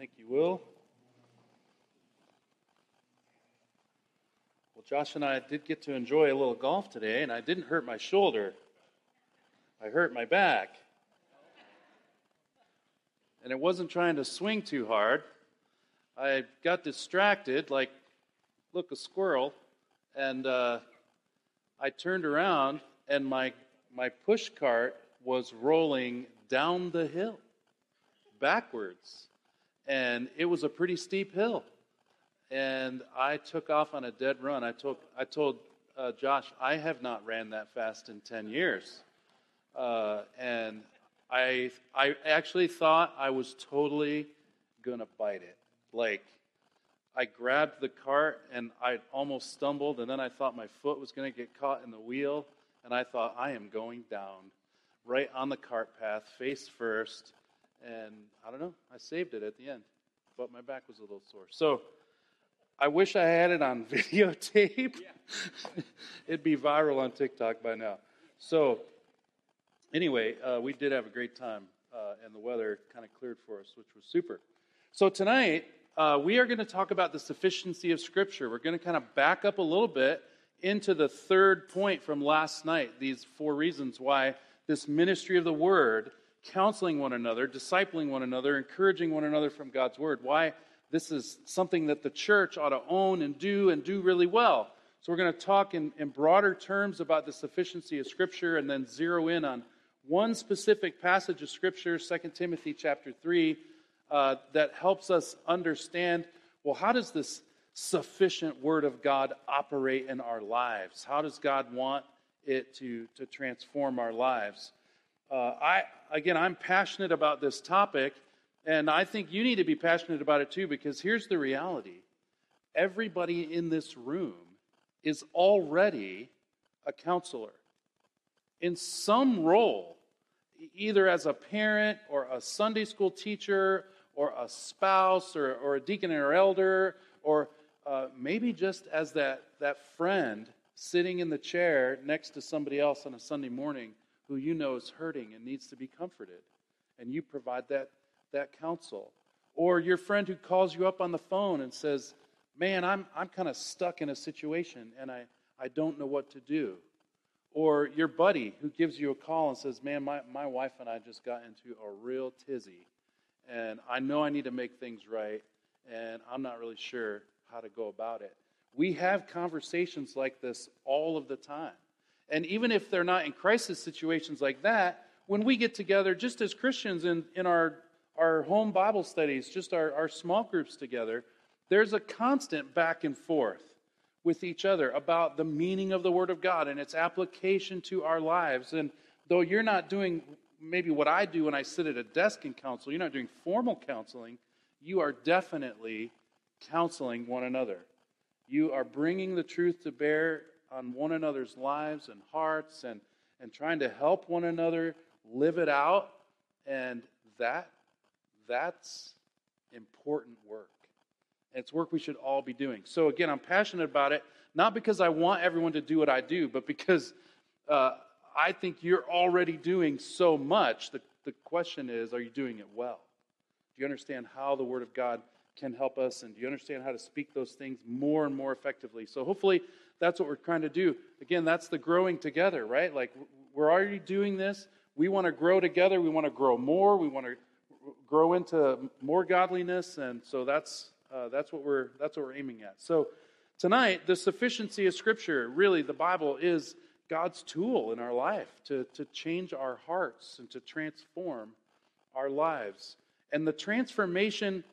Thank you, Will. Well, Josh and I did get to enjoy a little golf today, and I didn't hurt my shoulder. I hurt my back. And it wasn't trying to swing too hard. I got distracted, like, look, a squirrel, and uh, I turned around, and my, my push cart was rolling down the hill backwards. And it was a pretty steep hill. And I took off on a dead run. I told, I told uh, Josh, I have not ran that fast in 10 years. Uh, and I, I actually thought I was totally going to bite it. Like, I grabbed the cart and I almost stumbled, and then I thought my foot was going to get caught in the wheel, and I thought, I am going down right on the cart path, face first. And I don't know, I saved it at the end, but my back was a little sore. So I wish I had it on videotape. Yeah. It'd be viral on TikTok by now. So, anyway, uh, we did have a great time, uh, and the weather kind of cleared for us, which was super. So, tonight, uh, we are going to talk about the sufficiency of Scripture. We're going to kind of back up a little bit into the third point from last night, these four reasons why this ministry of the Word counseling one another, discipling one another, encouraging one another from God's Word. Why this is something that the church ought to own and do and do really well. So, we're going to talk in, in broader terms about the sufficiency of Scripture and then zero in on one specific passage of Scripture, 2 Timothy chapter 3, uh, that helps us understand well, how does this sufficient Word of God operate in our lives? How does God want it to, to transform our lives? Uh, I, again, I'm passionate about this topic, and I think you need to be passionate about it too, because here's the reality. Everybody in this room is already a counselor. In some role, either as a parent or a Sunday school teacher or a spouse or, or a deacon or elder, or uh, maybe just as that, that friend sitting in the chair next to somebody else on a Sunday morning who you know is hurting and needs to be comforted, and you provide that, that counsel. Or your friend who calls you up on the phone and says, Man, I'm, I'm kind of stuck in a situation and I, I don't know what to do. Or your buddy who gives you a call and says, Man, my, my wife and I just got into a real tizzy, and I know I need to make things right, and I'm not really sure how to go about it. We have conversations like this all of the time. And even if they're not in crisis situations like that, when we get together, just as Christians in, in our, our home Bible studies, just our, our small groups together, there's a constant back and forth with each other about the meaning of the Word of God and its application to our lives. And though you're not doing maybe what I do when I sit at a desk and counsel, you're not doing formal counseling, you are definitely counseling one another. You are bringing the truth to bear on one another's lives and hearts and, and trying to help one another live it out. And that that's important work. It's work we should all be doing. So again, I'm passionate about it, not because I want everyone to do what I do, but because uh, I think you're already doing so much. The, the question is, are you doing it well? Do you understand how the Word of God can help us? And do you understand how to speak those things more and more effectively? So hopefully that's what we're trying to do. Again, that's the growing together, right? Like we're already doing this. We want to grow together. We want to grow more. We want to grow into more godliness, and so that's uh, that's what we're that's what we're aiming at. So tonight, the sufficiency of Scripture, really, the Bible is God's tool in our life to to change our hearts and to transform our lives. And the transformation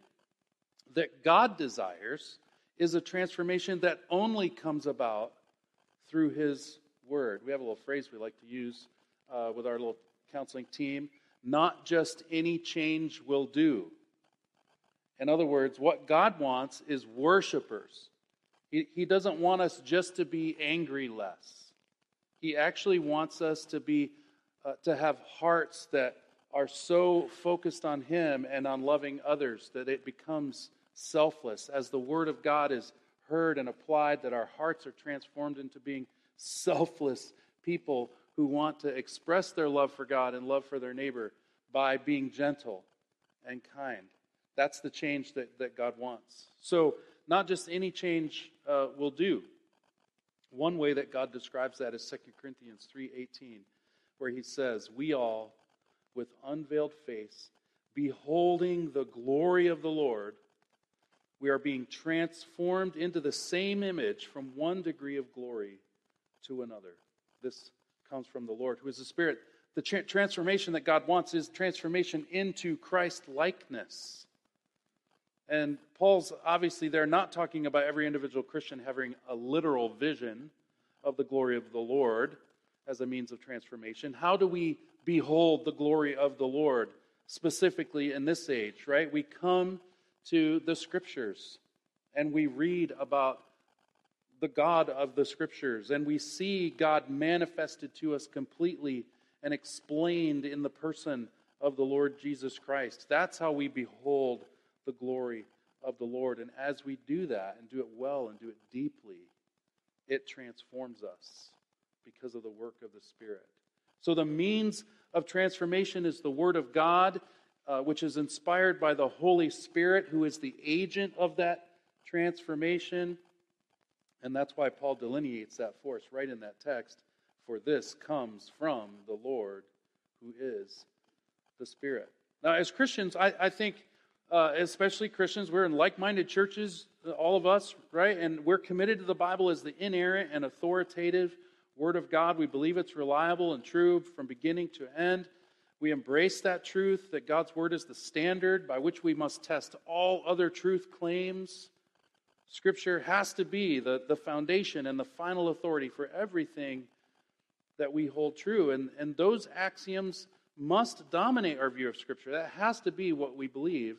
that God desires is a transformation that only comes about through His Word. We have a little phrase we like to use uh, with our little counseling team not just any change will do. In other words, what God wants is worshipers. He, he doesn't want us just to be angry less. He actually wants us to be uh, to have hearts that are so focused on Him and on loving others that it becomes selfless. As the Word of God is heard and applied, that our hearts are transformed into being selfless people who want to express their love for God and love for their neighbor by being gentle and kind. That's the change that, that God wants. So, not just any change uh, will do. One way that God describes that is 2 Corinthians 3:18, where he says, "We all with unveiled face, beholding the glory of the Lord, we are being transformed into the same image from one degree of glory to another." This comes from the Lord, who is the Spirit. The tra- transformation that God wants is transformation into Christ likeness. And Paul's obviously they're not talking about every individual Christian having a literal vision of the glory of the Lord as a means of transformation. How do we behold the glory of the Lord specifically in this age, right? We come to the scriptures and we read about the God of the scriptures and we see God manifested to us completely and explained in the person of the Lord Jesus Christ. That's how we behold the glory of the Lord. And as we do that and do it well and do it deeply, it transforms us because of the work of the Spirit. So the means of transformation is the Word of God, uh, which is inspired by the Holy Spirit, who is the agent of that transformation. And that's why Paul delineates that force right in that text. For this comes from the Lord, who is the Spirit. Now, as Christians, I, I think uh, especially Christians. We're in like minded churches, all of us, right? And we're committed to the Bible as the inerrant and authoritative Word of God. We believe it's reliable and true from beginning to end. We embrace that truth that God's Word is the standard by which we must test all other truth claims. Scripture has to be the, the foundation and the final authority for everything that we hold true. And, and those axioms must dominate our view of Scripture. That has to be what we believe.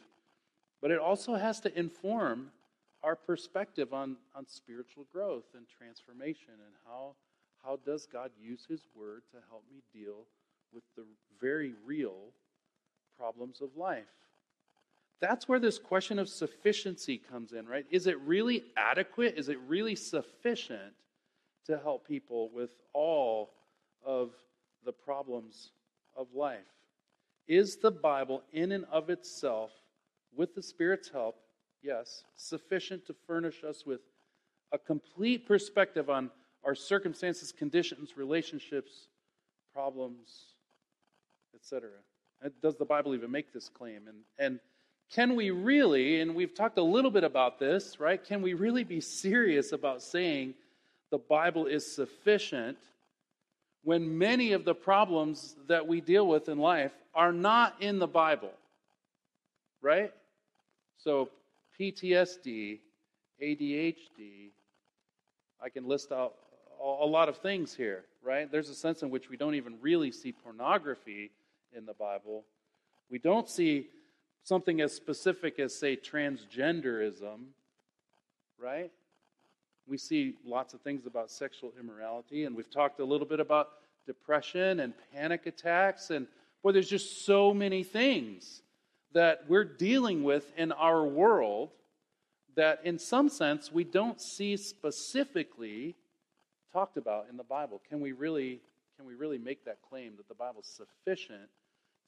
But it also has to inform our perspective on, on spiritual growth and transformation and how, how does God use His Word to help me deal with the very real problems of life. That's where this question of sufficiency comes in, right? Is it really adequate? Is it really sufficient to help people with all of the problems of life? Is the Bible, in and of itself, with the Spirit's help, yes, sufficient to furnish us with a complete perspective on our circumstances, conditions, relationships, problems, etc. Uh, does the Bible even make this claim? And, and can we really, and we've talked a little bit about this, right? Can we really be serious about saying the Bible is sufficient when many of the problems that we deal with in life are not in the Bible? Right? So, PTSD, ADHD, I can list out a lot of things here, right? There's a sense in which we don't even really see pornography in the Bible. We don't see something as specific as, say, transgenderism, right? We see lots of things about sexual immorality, and we've talked a little bit about depression and panic attacks, and boy, there's just so many things that we're dealing with in our world that, in some sense, we don't see specifically talked about in the Bible. Can we really, can we really make that claim that the Bible is sufficient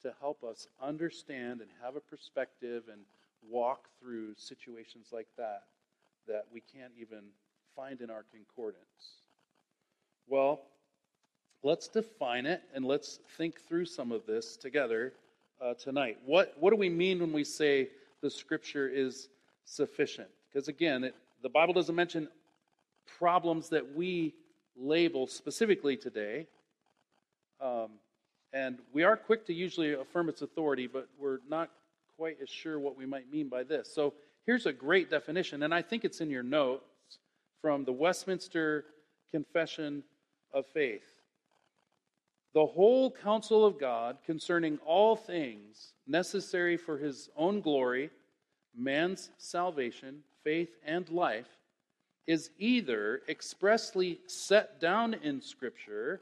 to help us understand and have a perspective and walk through situations like that that we can't even find in our concordance? Well, let's define it and let's think through some of this together uh, tonight. What, what do we mean when we say the scripture is sufficient? Because again, it, the Bible doesn't mention problems that we label specifically today. Um, and we are quick to usually affirm its authority, but we're not quite as sure what we might mean by this. So here's a great definition, and I think it's in your notes from the Westminster Confession of Faith. The whole counsel of God concerning all things necessary for his own glory, man's salvation, faith, and life is either expressly set down in Scripture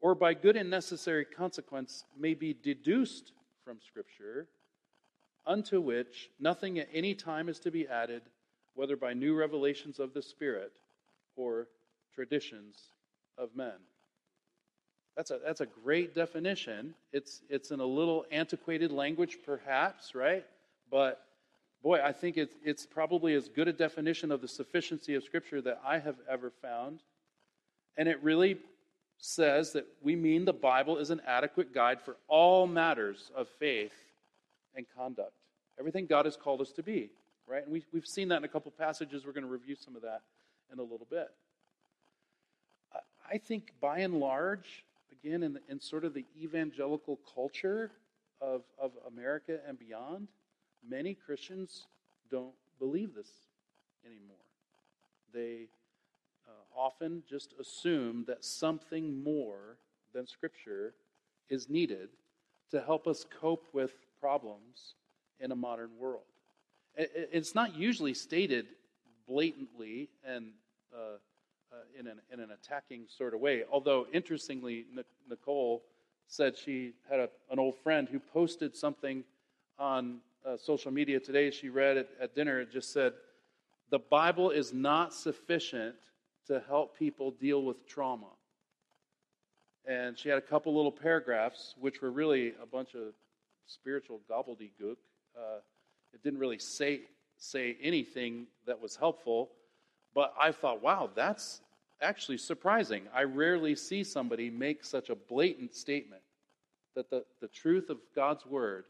or by good and necessary consequence may be deduced from Scripture, unto which nothing at any time is to be added, whether by new revelations of the Spirit or traditions of men. That's a, that's a great definition. It's, it's in a little antiquated language, perhaps, right? But boy, I think it's, it's probably as good a definition of the sufficiency of Scripture that I have ever found. And it really says that we mean the Bible is an adequate guide for all matters of faith and conduct. Everything God has called us to be, right? And we, we've seen that in a couple passages. We're going to review some of that in a little bit. I think by and large, again, in, the, in sort of the evangelical culture of, of America and beyond, many Christians don't believe this anymore. They uh, often just assume that something more than Scripture is needed to help us cope with problems in a modern world. It's not usually stated blatantly and uh, uh, in, an, in an attacking sort of way. Although, interestingly, Nicole said she had a, an old friend who posted something on uh, social media today. She read it at dinner. It just said, The Bible is not sufficient to help people deal with trauma. And she had a couple little paragraphs, which were really a bunch of spiritual gobbledygook. Uh, it didn't really say, say anything that was helpful. But I thought, wow, that's actually surprising. I rarely see somebody make such a blatant statement that the, the truth of God's word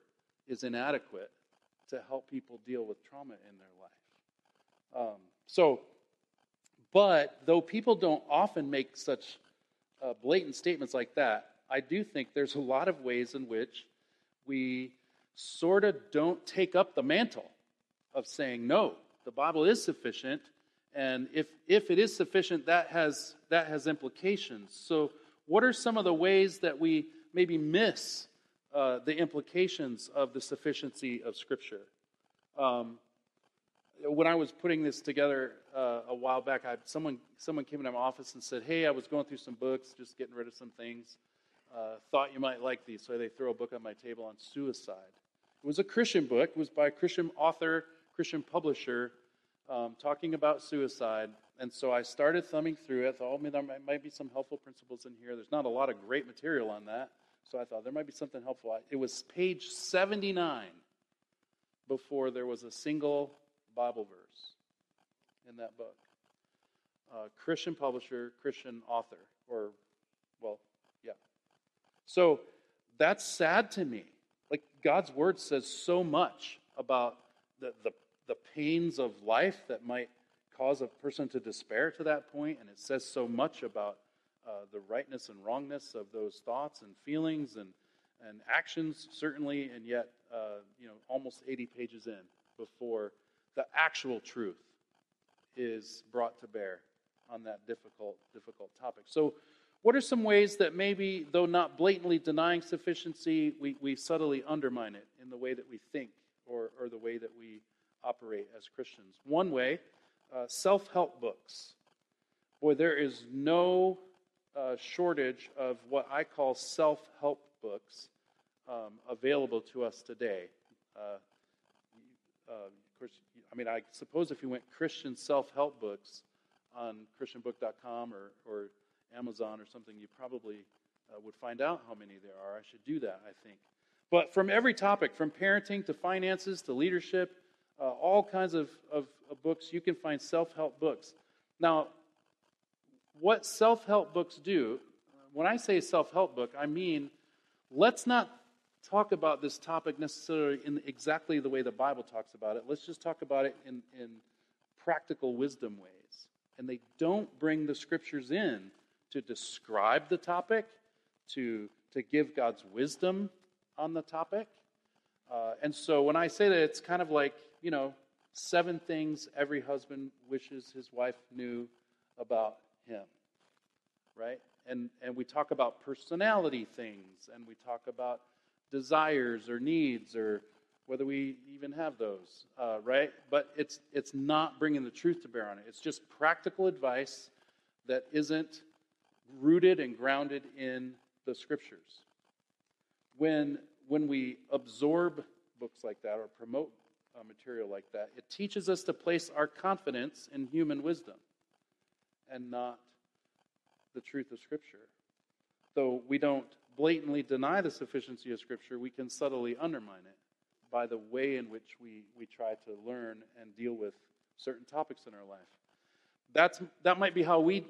is inadequate to help people deal with trauma in their life. Um, so, but though people don't often make such uh, blatant statements like that, I do think there's a lot of ways in which we sort of don't take up the mantle of saying, no, the Bible is sufficient and if, if it is sufficient, that has, that has implications. So, what are some of the ways that we maybe miss uh, the implications of the sufficiency of Scripture? Um, when I was putting this together uh, a while back, I, someone, someone came into my office and said, Hey, I was going through some books, just getting rid of some things. Uh, thought you might like these. So they throw a book on my table on suicide. It was a Christian book, it was by a Christian author, Christian publisher um, talking about suicide. And so I started thumbing through it. Thought, oh, there might, might be some helpful principles in here. There's not a lot of great material on that. So I thought there might be something helpful. It was page 79 before there was a single Bible verse in that book. Uh, Christian publisher, Christian author, or, well, yeah. So that's sad to me. Like, God's word says so much about the, the the pains of life that might cause a person to despair to that point, and it says so much about uh, the rightness and wrongness of those thoughts and feelings and, and actions, certainly, and yet, uh, you know, almost 80 pages in before the actual truth is brought to bear on that difficult, difficult topic. So, what are some ways that maybe, though not blatantly denying sufficiency, we, we subtly undermine it in the way that we think or, or the way that we operate as Christians. One way, uh, self help books. Boy, there is no uh, shortage of what I call self help books um, available to us today. Uh, uh, of course, I mean, I suppose if you went Christian self help books on ChristianBook.com or, or Amazon or something, you probably uh, would find out how many there are. I should do that, I think. But from every topic, from parenting to finances to leadership uh, all kinds of, of, of books. You can find self help books. Now, what self help books do, when I say self help book, I mean let's not talk about this topic necessarily in exactly the way the Bible talks about it. Let's just talk about it in, in practical wisdom ways. And they don't bring the scriptures in to describe the topic, to, to give God's wisdom on the topic. Uh, and so when I say that, it's kind of like you know, seven things every husband wishes his wife knew about him, right? And, and we talk about personality things, and we talk about desires or needs or whether we even have those, uh, right? But it's, it's not bringing the truth to bear on it. It's just practical advice that isn't rooted and grounded in the scriptures. When, when we absorb books like that or promote uh, material like that. It teaches us to place our confidence in human wisdom and not the truth of Scripture. Though we don't blatantly deny the sufficiency of Scripture, we can subtly undermine it by the way in which we, we try to learn and deal with certain topics in our life. That's, that might be how we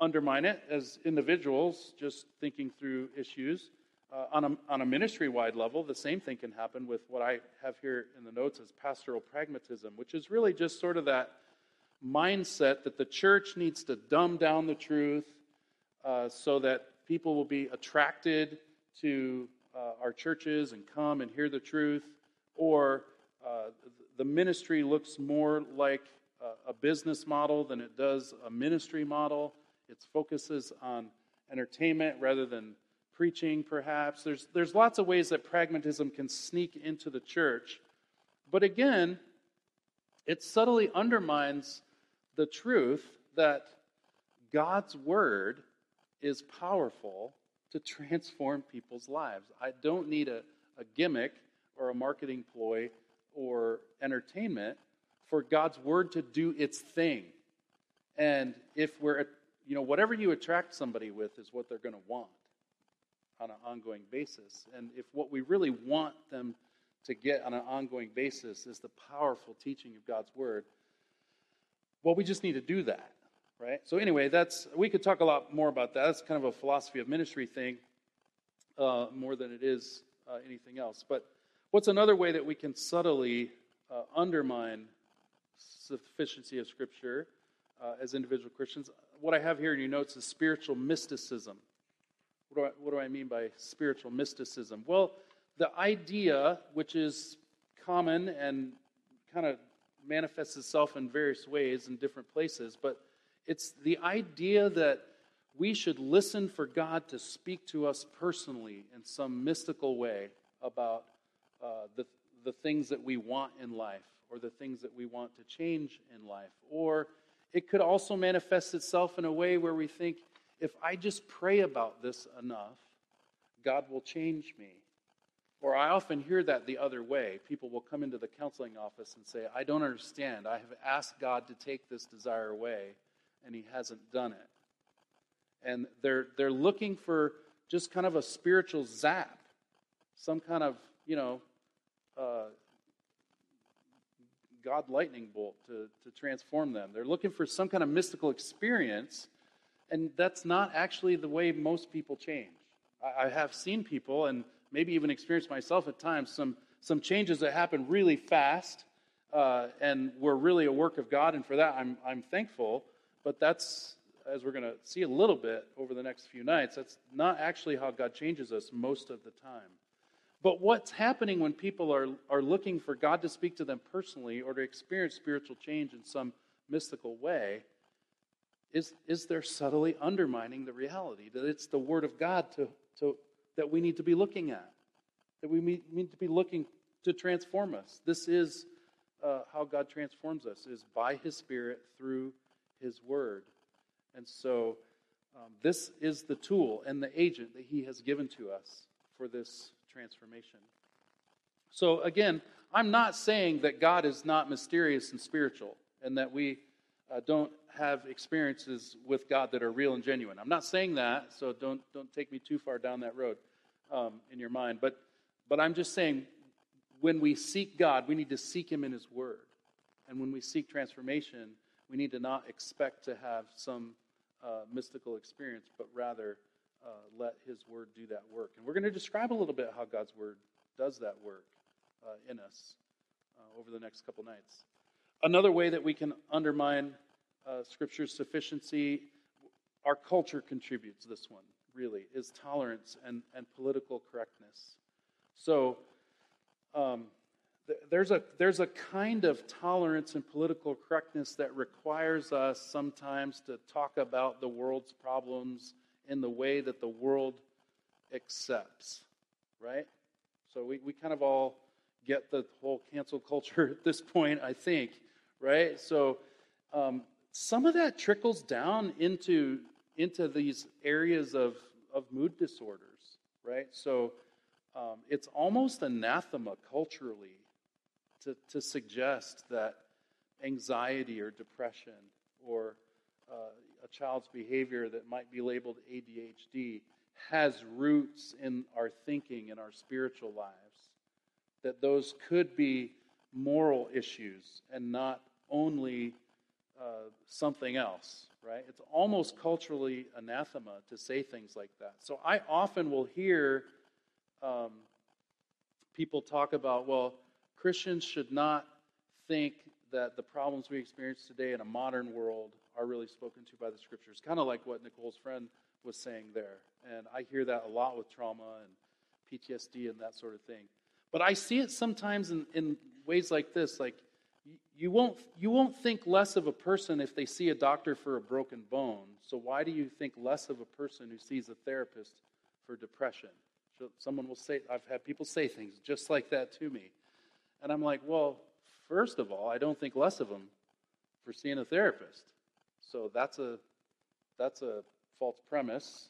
undermine it as individuals, just thinking through issues. Uh, on a, on a ministry wide level, the same thing can happen with what I have here in the notes as pastoral pragmatism, which is really just sort of that mindset that the church needs to dumb down the truth uh, so that people will be attracted to uh, our churches and come and hear the truth, or uh, the ministry looks more like a business model than it does a ministry model. It focuses on entertainment rather than preaching, perhaps. There's, there's lots of ways that pragmatism can sneak into the church. But again, it subtly undermines the truth that God's word is powerful to transform people's lives. I don't need a, a gimmick or a marketing ploy or entertainment for God's word to do its thing. And if we're, you know, whatever you attract somebody with is what they're going to want on an ongoing basis. And if what we really want them to get on an ongoing basis is the powerful teaching of God's word, well, we just need to do that, right? So anyway, that's we could talk a lot more about that. That's kind of a philosophy of ministry thing, uh, more than it is uh, anything else. But what's another way that we can subtly uh, undermine sufficiency of Scripture uh, as individual Christians? What I have here in your notes is spiritual mysticism. What do, I, what do I mean by spiritual mysticism? Well, the idea, which is common and kind of manifests itself in various ways in different places, but it's the idea that we should listen for God to speak to us personally in some mystical way about uh, the, the things that we want in life or the things that we want to change in life. Or it could also manifest itself in a way where we think, if I just pray about this enough, God will change me. Or I often hear that the other way. People will come into the counseling office and say, I don't understand. I have asked God to take this desire away, and He hasn't done it. And they're, they're looking for just kind of a spiritual zap, some kind of, you know, uh, God lightning bolt to, to transform them. They're looking for some kind of mystical experience, and that's not actually the way most people change. I, I have seen people, and maybe even experienced myself at times some, some changes that happen really fast uh, and were really a work of God, and for that I'm, I'm thankful. But that's, as we're going to see a little bit over the next few nights, that's not actually how God changes us most of the time. But what's happening when people are, are looking for God to speak to them personally or to experience spiritual change in some mystical way is, is they're subtly undermining the reality that it's the Word of God to, to that we need to be looking at, that we need to be looking to transform us. This is uh, how God transforms us, is by His Spirit through His Word. And so um, this is the tool and the agent that He has given to us for this transformation. So again, I'm not saying that God is not mysterious and spiritual and that we uh, don't have experiences with God that are real and genuine. I'm not saying that, so don't don't take me too far down that road um, in your mind. But but I'm just saying, when we seek God, we need to seek Him in His Word, and when we seek transformation, we need to not expect to have some uh, mystical experience, but rather uh, let His Word do that work. And we're going to describe a little bit how God's Word does that work uh, in us uh, over the next couple nights. Another way that we can undermine uh, Scripture's sufficiency, our culture contributes this one, really, is tolerance and, and political correctness. So, um, th- there's, a, there's a kind of tolerance and political correctness that requires us sometimes to talk about the world's problems in the way that the world accepts, right? So we, we kind of all get the whole cancel culture at this point, I think, right? So um, some of that trickles down into into these areas of of mood disorders, right? So um, it's almost anathema culturally to, to suggest that anxiety or depression or uh, a child's behavior that might be labeled ADHD has roots in our thinking and our spiritual lives. that those could be moral issues and not only uh, something else, right? It's almost culturally anathema to say things like that. So I often will hear um, people talk about, well, Christians should not think that the problems we experience today in a modern world are really spoken to by the scriptures. Kind of like what Nicole's friend was saying there. And I hear that a lot with trauma and PTSD and that sort of thing. But I see it sometimes in, in ways like this like you won't, you won't think less of a person if they see a doctor for a broken bone. So why do you think less of a person who sees a therapist for depression? Someone will say, I've had people say things just like that to me. And I'm like, well, first of all, I don't think less of them for seeing a therapist. So that's a, that's a false premise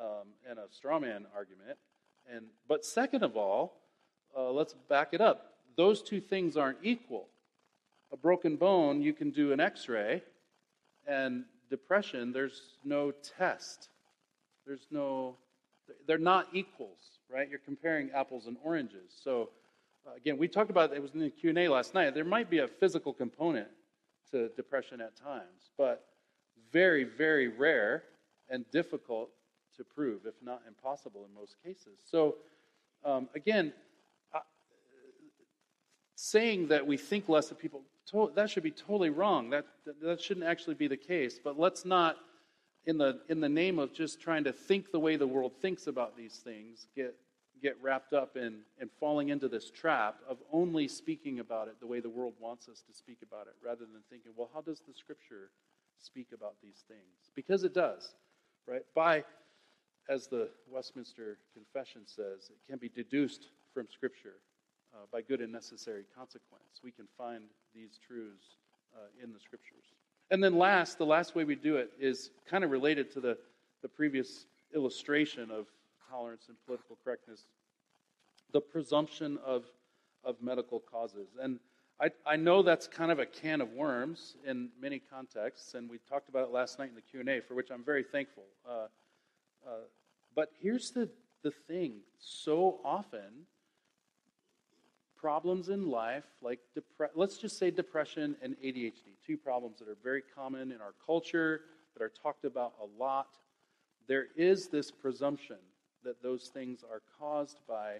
um, and a straw man argument. And, but second of all, uh, let's back it up. Those two things aren't equal. A broken bone, you can do an x ray, and depression, there's no test. There's no, they're not equals, right? You're comparing apples and oranges. So, uh, again, we talked about it was in the Q&A last night. There might be a physical component to depression at times, but very, very rare and difficult to prove, if not impossible in most cases. So, um, again, saying that we think less of people, that should be totally wrong. That, that, that shouldn't actually be the case. But let's not, in the, in the name of just trying to think the way the world thinks about these things, get, get wrapped up in, in falling into this trap of only speaking about it the way the world wants us to speak about it, rather than thinking, well, how does the scripture speak about these things? Because it does, right? By, as the Westminster Confession says, it can be deduced from scripture uh, by good and necessary consequence. We can find these truths uh, in the scriptures. And then, last, the last way we do it is kind of related to the, the previous illustration of tolerance and political correctness the presumption of, of medical causes. And I, I know that's kind of a can of worms in many contexts, and we talked about it last night in the Q&A, for which I'm very thankful. Uh, uh, but here's the, the thing. So often, problems in life, like depre- let's just say depression and ADHD, two problems that are very common in our culture, that are talked about a lot. There is this presumption that those things are caused by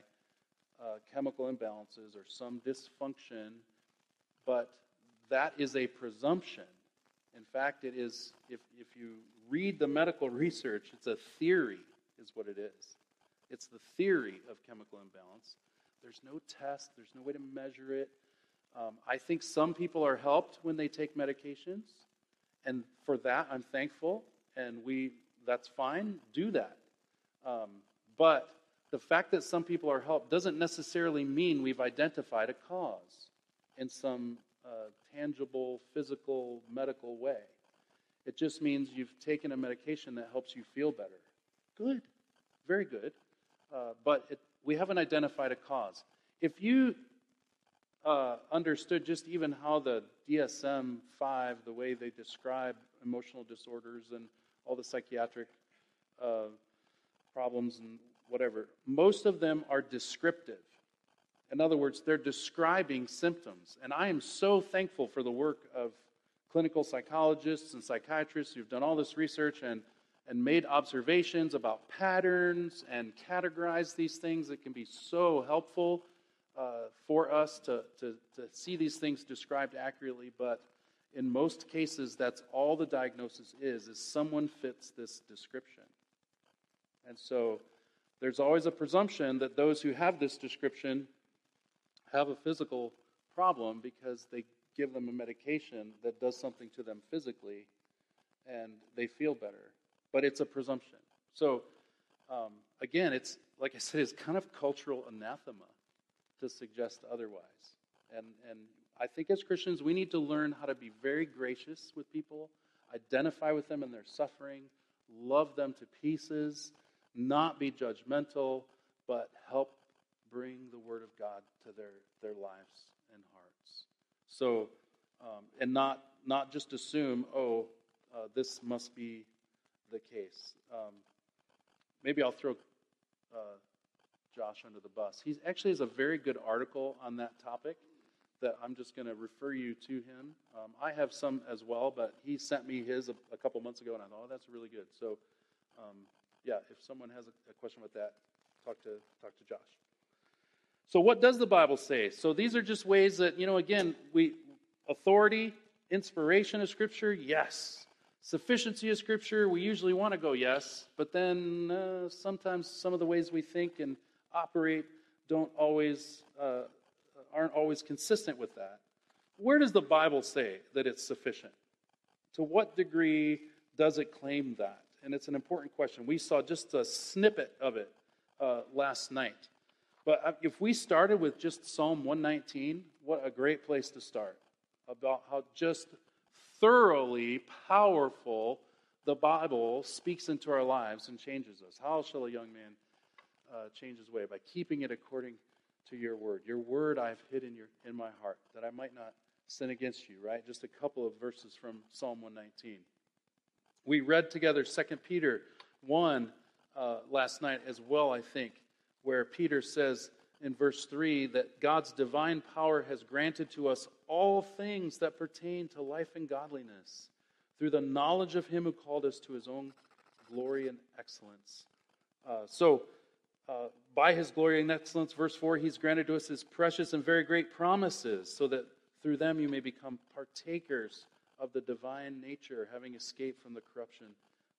uh, chemical imbalances or some dysfunction, but that is a presumption. In fact, it is, if, if you read the medical research, it's a theory, is what it is. It's the theory of chemical imbalance. There's no test, there's no way to measure it. Um, I think some people are helped when they take medications, and for that I'm thankful, and we that's fine. Do that. Um, but the fact that some people are helped doesn't necessarily mean we've identified a cause in some uh, tangible, physical, medical way. It just means you've taken a medication that helps you feel better. Good, very good. Uh, but it, we haven't identified a cause. If you uh, understood just even how the DSM 5, the way they describe emotional disorders and all the psychiatric uh, problems and whatever, most of them are descriptive. In other words, they're describing symptoms. And I am so thankful for the work of clinical psychologists and psychiatrists who've done all this research and, and made observations about patterns and categorized these things. It can be so helpful uh, for us to, to, to see these things described accurately. But in most cases, that's all the diagnosis is, is someone fits this description. And so there's always a presumption that those who have this description have a physical problem because they give them a medication that does something to them physically and they feel better. But it's a presumption. So, um, again, it's like I said, it's kind of cultural anathema to suggest otherwise. And, and I think as Christians, we need to learn how to be very gracious with people, identify with them in their suffering, love them to pieces, not be judgmental, but help bring the Word of God to their, their lives and hearts. So, um, and not, not just assume, oh, uh, this must be the case. Um, maybe I'll throw uh, Josh under the bus. He actually has a very good article on that topic that I'm just going to refer you to him. Um, I have some as well, but he sent me his a, a, couple months ago, and I thought, oh, that's really good. So, um, yeah, if someone has a, a question about that, talk to talk to Josh. So, what does the Bible say? So, these are just ways that you know. Again, we authority, inspiration of Scripture, yes. Sufficiency of Scripture, we usually want to go yes, but then uh, sometimes some of the ways we think and operate don't always uh, aren't always consistent with that. Where does the Bible say that it's sufficient? To what degree does it claim that? And it's an important question. We saw just a snippet of it uh, last night. But uh, if we started with just Psalm 119, what a great place to start about how just thoroughly powerful the Bible speaks into our lives and changes us. How shall a young man uh, change his way? By keeping it according to your word. Your word I've hid in, your, in my heart, that I might not sin against you, right? Just a couple of verses from Psalm 119. We read together 2 Peter 1 uh, last night as well, I think, where Peter says in verse 3 that God's divine power has granted to us all things that pertain to life and godliness through the knowledge of him who called us to his own glory and excellence. Uh, so, uh, by his glory and excellence, verse 4, he's granted to us his precious and very great promises, so that through them you may become partakers of the divine nature, having escaped from the corruption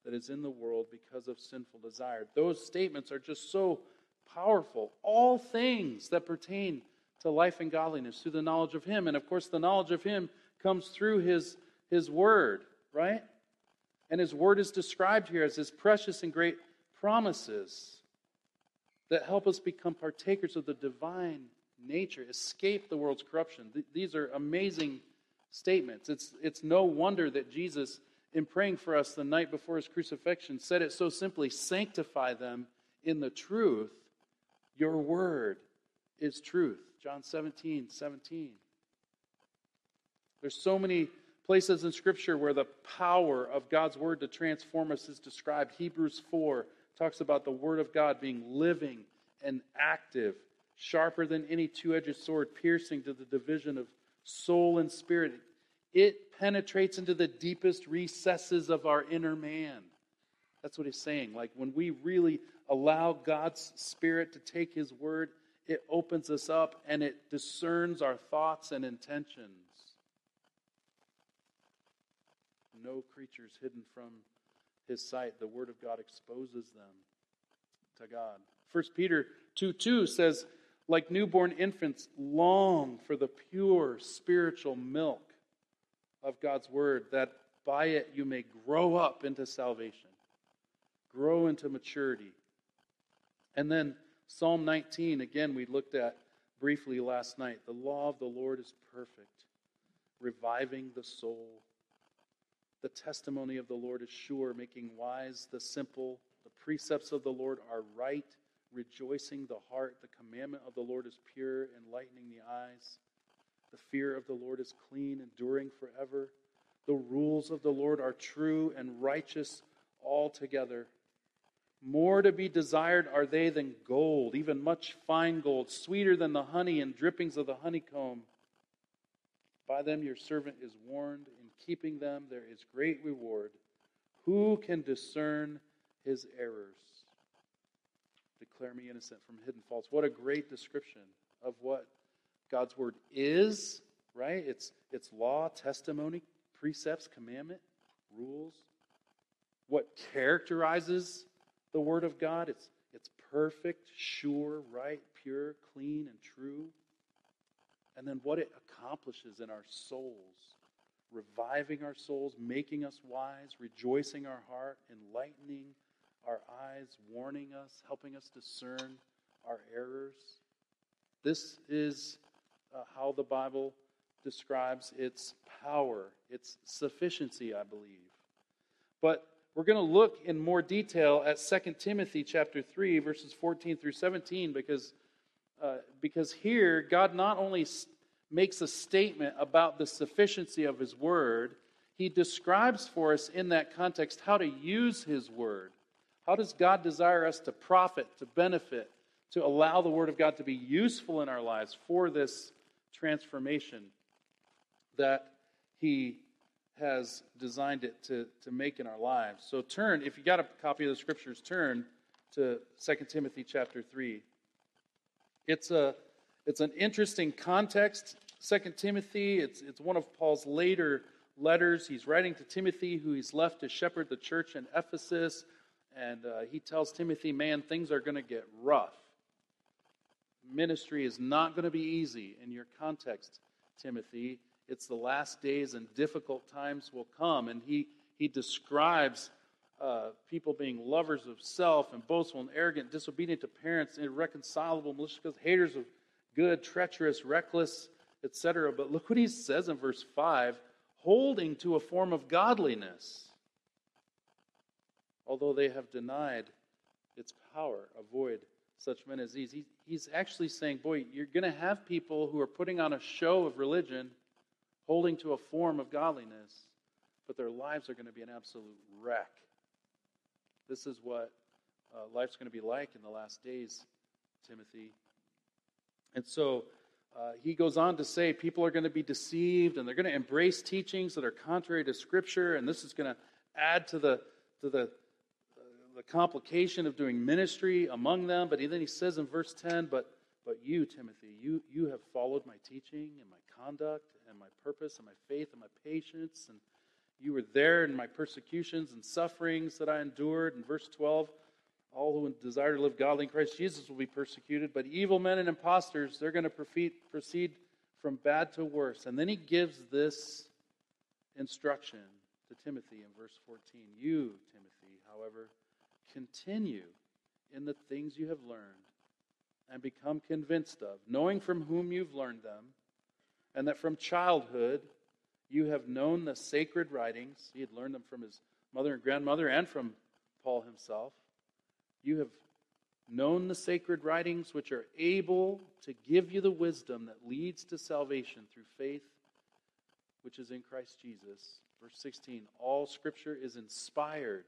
that is in the world because of sinful desire. Those statements are just so powerful. All things that pertain to life and godliness through the knowledge of him. And of course, the knowledge of him comes through his, his word, right? And his word is described here as his precious and great promises that help us become partakers of the divine nature, escape the world's corruption. Th- these are amazing statements. It's, it's no wonder that Jesus, in praying for us the night before his crucifixion, said it so simply sanctify them in the truth. Your word is truth. John 17, 17. There's so many places in Scripture where the power of God's word to transform us is described. Hebrews 4 talks about the Word of God being living and active, sharper than any two edged sword, piercing to the division of soul and spirit. It penetrates into the deepest recesses of our inner man. That's what he's saying. Like when we really allow God's Spirit to take His Word, it opens us up and it discerns our thoughts and intentions. No creature is hidden from his sight. The word of God exposes them to God. 1 Peter 2 2 says, like newborn infants, long for the pure spiritual milk of God's word, that by it you may grow up into salvation, grow into maturity. And then Psalm 19, again, we looked at briefly last night. The law of the Lord is perfect, reviving the soul. The testimony of the Lord is sure, making wise the simple. The precepts of the Lord are right, rejoicing the heart. The commandment of the Lord is pure, enlightening the eyes. The fear of the Lord is clean, enduring forever. The rules of the Lord are true and righteous altogether. More to be desired are they than gold, even much fine gold, sweeter than the honey and drippings of the honeycomb. By them your servant is warned In keeping them, there is great reward. Who can discern his errors? Declare me innocent from hidden faults. What a great description of what God's word is, right? It's, it's law, testimony, precepts, commandment, rules. What characterizes the word of God? It's, it's perfect, sure, right, pure, clean, and true. And then what it accomplishes in our souls reviving our souls, making us wise, rejoicing our heart, enlightening our eyes, warning us, helping us discern our errors. This is uh, how the Bible describes its power, its sufficiency, I believe. But we're going to look in more detail at 2 Timothy chapter 3 verses 14 through 17 because uh, because here God not only makes a statement about the sufficiency of his word, he describes for us in that context how to use his word. How does God desire us to profit, to benefit, to allow the Word of God to be useful in our lives for this transformation that He has designed it to, to make in our lives. So turn, if you got a copy of the scriptures, turn to 2 Timothy chapter 3. It's a it's an interesting context. 2 Timothy, it's it's one of Paul's later letters. He's writing to Timothy, who he's left to shepherd the church in Ephesus. And uh, he tells Timothy, man, things are going to get rough. Ministry is not going to be easy in your context, Timothy. It's the last days and difficult times will come. And he, he describes uh, people being lovers of self and boastful and arrogant, disobedient to parents, irreconcilable, malicious, haters of good, treacherous, reckless, etc. But look what he says in verse 5 holding to a form of godliness, although they have denied its power. Avoid such men as these. He, he's actually saying, boy, you're going to have people who are putting on a show of religion, holding to a form of godliness, but their lives are going to be an absolute wreck. This is what uh, life's going to be like in the last days, Timothy. And so uh, he goes on to say people are going to be deceived and they're going to embrace teachings that are contrary to Scripture, and this is going to add to the to the uh, the complication of doing ministry among them. But then he says in verse ten, "But but you, Timothy, you you have followed my teaching and my conduct and my purpose and my faith and my patience, and you were there in my persecutions and sufferings that I endured." In verse twelve all who desire to live godly in Christ Jesus will be persecuted, but evil men and impostors, they're going to proceed from bad to worse. And then he gives this instruction to Timothy in verse 14 You, Timothy, however, continue in the things you have learned and become convinced of, knowing from whom you've learned them, and that from childhood you have known the sacred writings. He had learned them from his mother and grandmother and from Paul himself you have known the sacred writings, which are able to give you the wisdom that leads to salvation through faith, which is in Christ Jesus. Verse 16 All scripture is inspired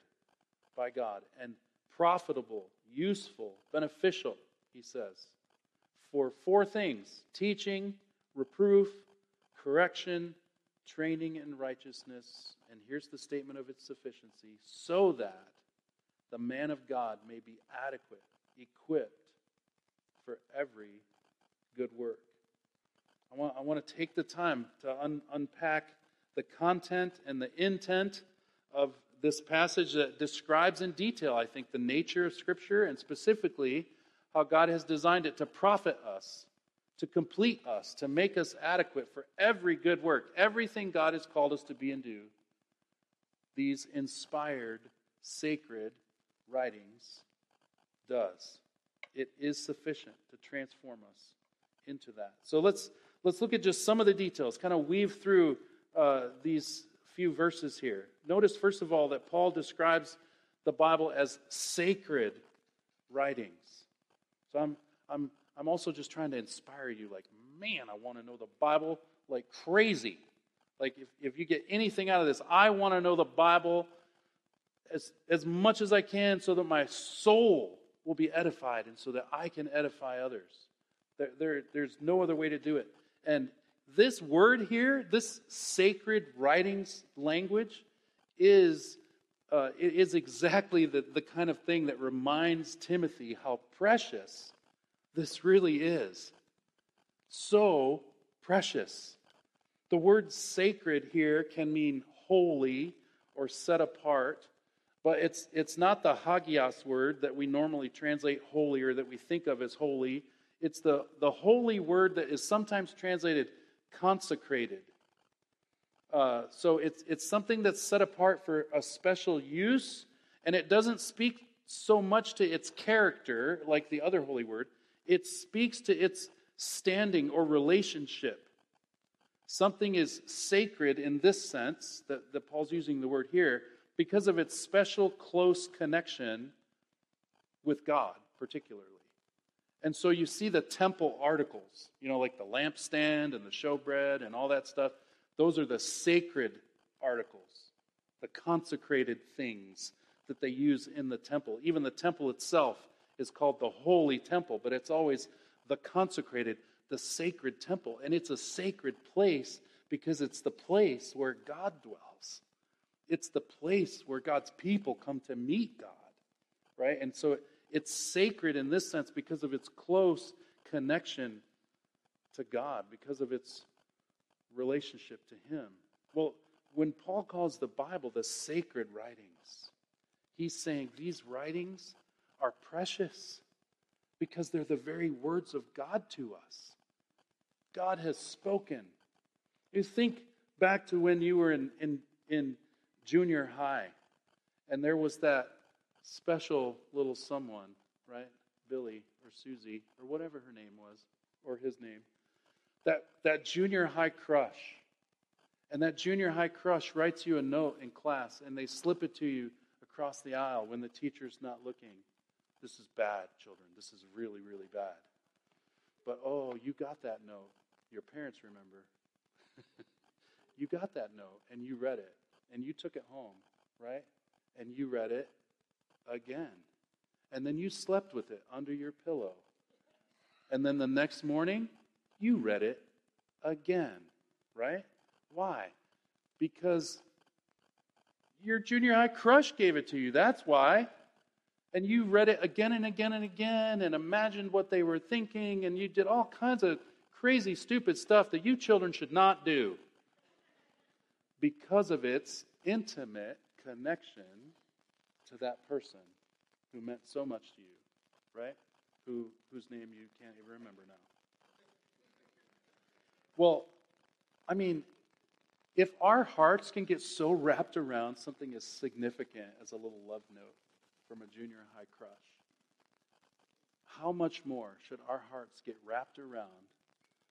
by God and profitable, useful, beneficial, he says, for four things teaching, reproof, correction, training in righteousness. And here's the statement of its sufficiency so that the man of God may be adequate, equipped for every good work. I want, I want to take the time to un, unpack the content and the intent of this passage that describes in detail, I think, the nature of Scripture and specifically how God has designed it to profit us, to complete us, to make us adequate for every good work, everything God has called us to be and do. These inspired, sacred writings does. It is sufficient to transform us into that. So let's let's look at just some of the details, kind of weave through uh, these few verses here. Notice first of all that Paul describes the Bible as sacred writings. So I'm I'm I'm also just trying to inspire you, like, man, I want to know the Bible like crazy. Like if, if you get anything out of this, I want to know the Bible as, as much as I can so that my soul will be edified and so that I can edify others. There, there, there's no other way to do it. And this word here, this sacred writings language, is, uh, is exactly the, the kind of thing that reminds Timothy how precious this really is. So precious. The word sacred here can mean holy or set apart. But it's, it's not the hagios word that we normally translate holy or that we think of as holy. It's the, the holy word that is sometimes translated consecrated. Uh, so it's, it's something that's set apart for a special use, and it doesn't speak so much to its character like the other holy word, it speaks to its standing or relationship. Something is sacred in this sense, that, that Paul's using the word here, because of its special close connection with God, particularly. And so you see the temple articles, you know, like the lampstand and the showbread and all that stuff. Those are the sacred articles, the consecrated things that they use in the temple. Even the temple itself is called the holy temple, but it's always the consecrated, the sacred temple. And it's a sacred place because it's the place where God dwells. It's the place where God's people come to meet God, right? And so it's sacred in this sense because of its close connection to God, because of its relationship to Him. Well, when Paul calls the Bible the sacred writings, he's saying these writings are precious because they're the very words of God to us. God has spoken. You think back to when you were in, in, in junior high, and there was that special little someone, right? Billy or Susie or whatever her name was, or his name. That, that junior high crush. And that junior high crush writes you a note in class, and they slip it to you across the aisle when the teacher's not looking. This is bad, children. This is really, really bad. But oh, you got that note. Your parents remember. you got that note and you read it and you took it home, right? And you read it again. And then you slept with it under your pillow. And then the next morning, you read it again, right? Why? Because your junior high crush gave it to you. That's why and you read it again and again and again and imagined what they were thinking, and you did all kinds of crazy, stupid stuff that you children should not do because of its intimate connection to that person who meant so much to you, right? Who, whose name you can't even remember now. Well, I mean, if our hearts can get so wrapped around something as significant as a little love note, from a junior high crush. How much more should our hearts get wrapped around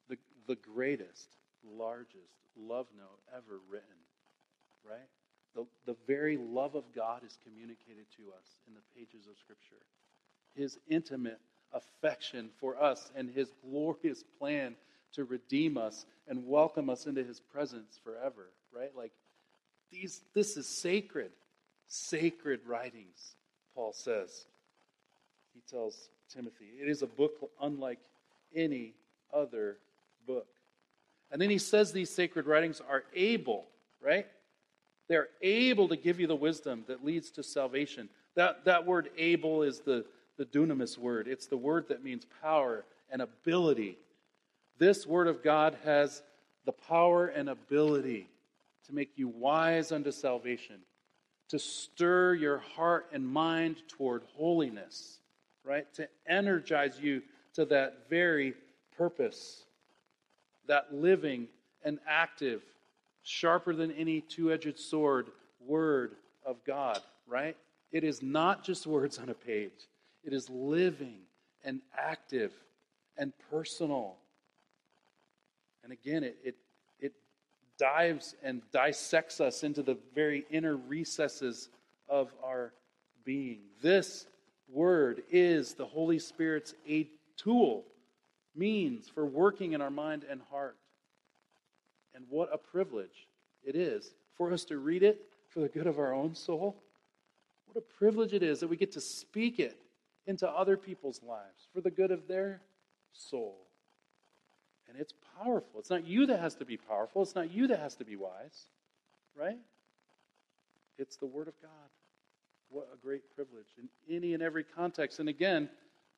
the, the greatest, largest love note ever written? Right? The, the very love of God is communicated to us in the pages of Scripture. His intimate affection for us and his glorious plan to redeem us and welcome us into his presence forever, right? Like these this is sacred, sacred writings. Paul says. He tells Timothy, it is a book unlike any other book. And then he says these sacred writings are able, right? They're able to give you the wisdom that leads to salvation. That, that word able is the, the dunamis word, it's the word that means power and ability. This word of God has the power and ability to make you wise unto salvation to stir your heart and mind toward holiness, right? To energize you to that very purpose, that living and active, sharper than any two edged sword word of God, right? It is not just words on a page, it is living and active and personal. And again, it, it dives and dissects us into the very inner recesses of our being. This word is the Holy Spirit's a tool, means for working in our mind and heart. And what a privilege it is for us to read it for the good of our own soul. What a privilege it is that we get to speak it into other people's lives for the good of their soul. And it's powerful. It's not you that has to be powerful, it's not you that has to be wise, right? It's the Word of God. What a great privilege in any and every context. And again,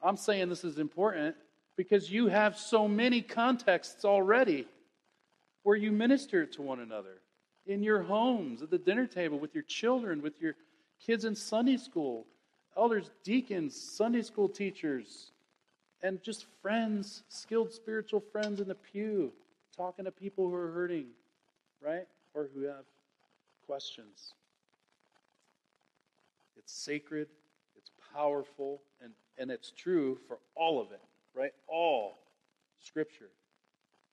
I'm saying this is important because you have so many contexts already where you minister to one another in your homes, at the dinner table, with your children, with your kids in Sunday school, elders, deacons, Sunday school teachers, and just friends, skilled spiritual friends in the pew, talking to people who are hurting, right? Or who have questions. It's sacred, it's powerful, and, and it's true for all of it, right? All Scripture.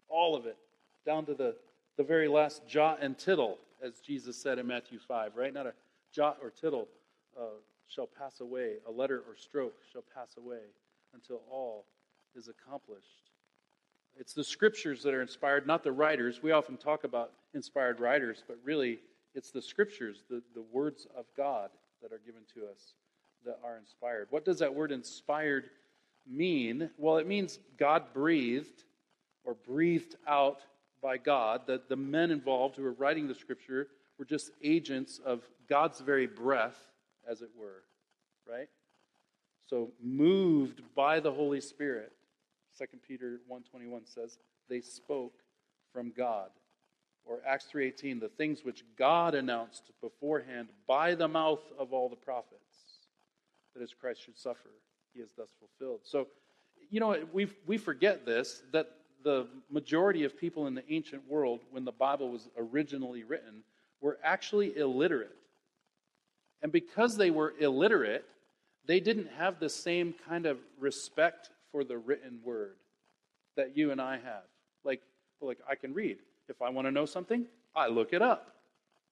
All of it. Down to the, the very last jot and tittle, as Jesus said in Matthew 5, right? Not a jot or tittle uh, shall pass away, a letter or stroke shall pass away until all is accomplished. It's the scriptures that are inspired, not the writers. We often talk about inspired writers, but really it's the scriptures, the, the words of God that are given to us that are inspired. What does that word inspired mean? Well, it means God breathed or breathed out by God, that the men involved who were writing the scripture were just agents of God's very breath, as it were? So moved by the Holy Spirit, 2 Peter 1:21 says, they spoke from God. Or Acts 3:18, the things which God announced beforehand by the mouth of all the prophets, that as Christ should suffer, he is thus fulfilled. So, you know, we we forget this that the majority of people in the ancient world, when the Bible was originally written, were actually illiterate. And because they were illiterate, they didn't have the same kind of respect for the written word that you and I have. Like, like I can read. If I want to know something, I look it up,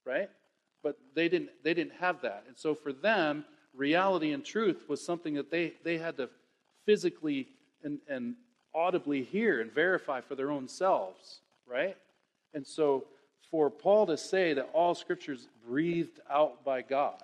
right? But they didn't they didn't have that. And so for them, reality and truth was something that they, they had to physically and, and audibly hear and verify for their own selves, right? And so for Paul to say that all scriptures breathed out by God,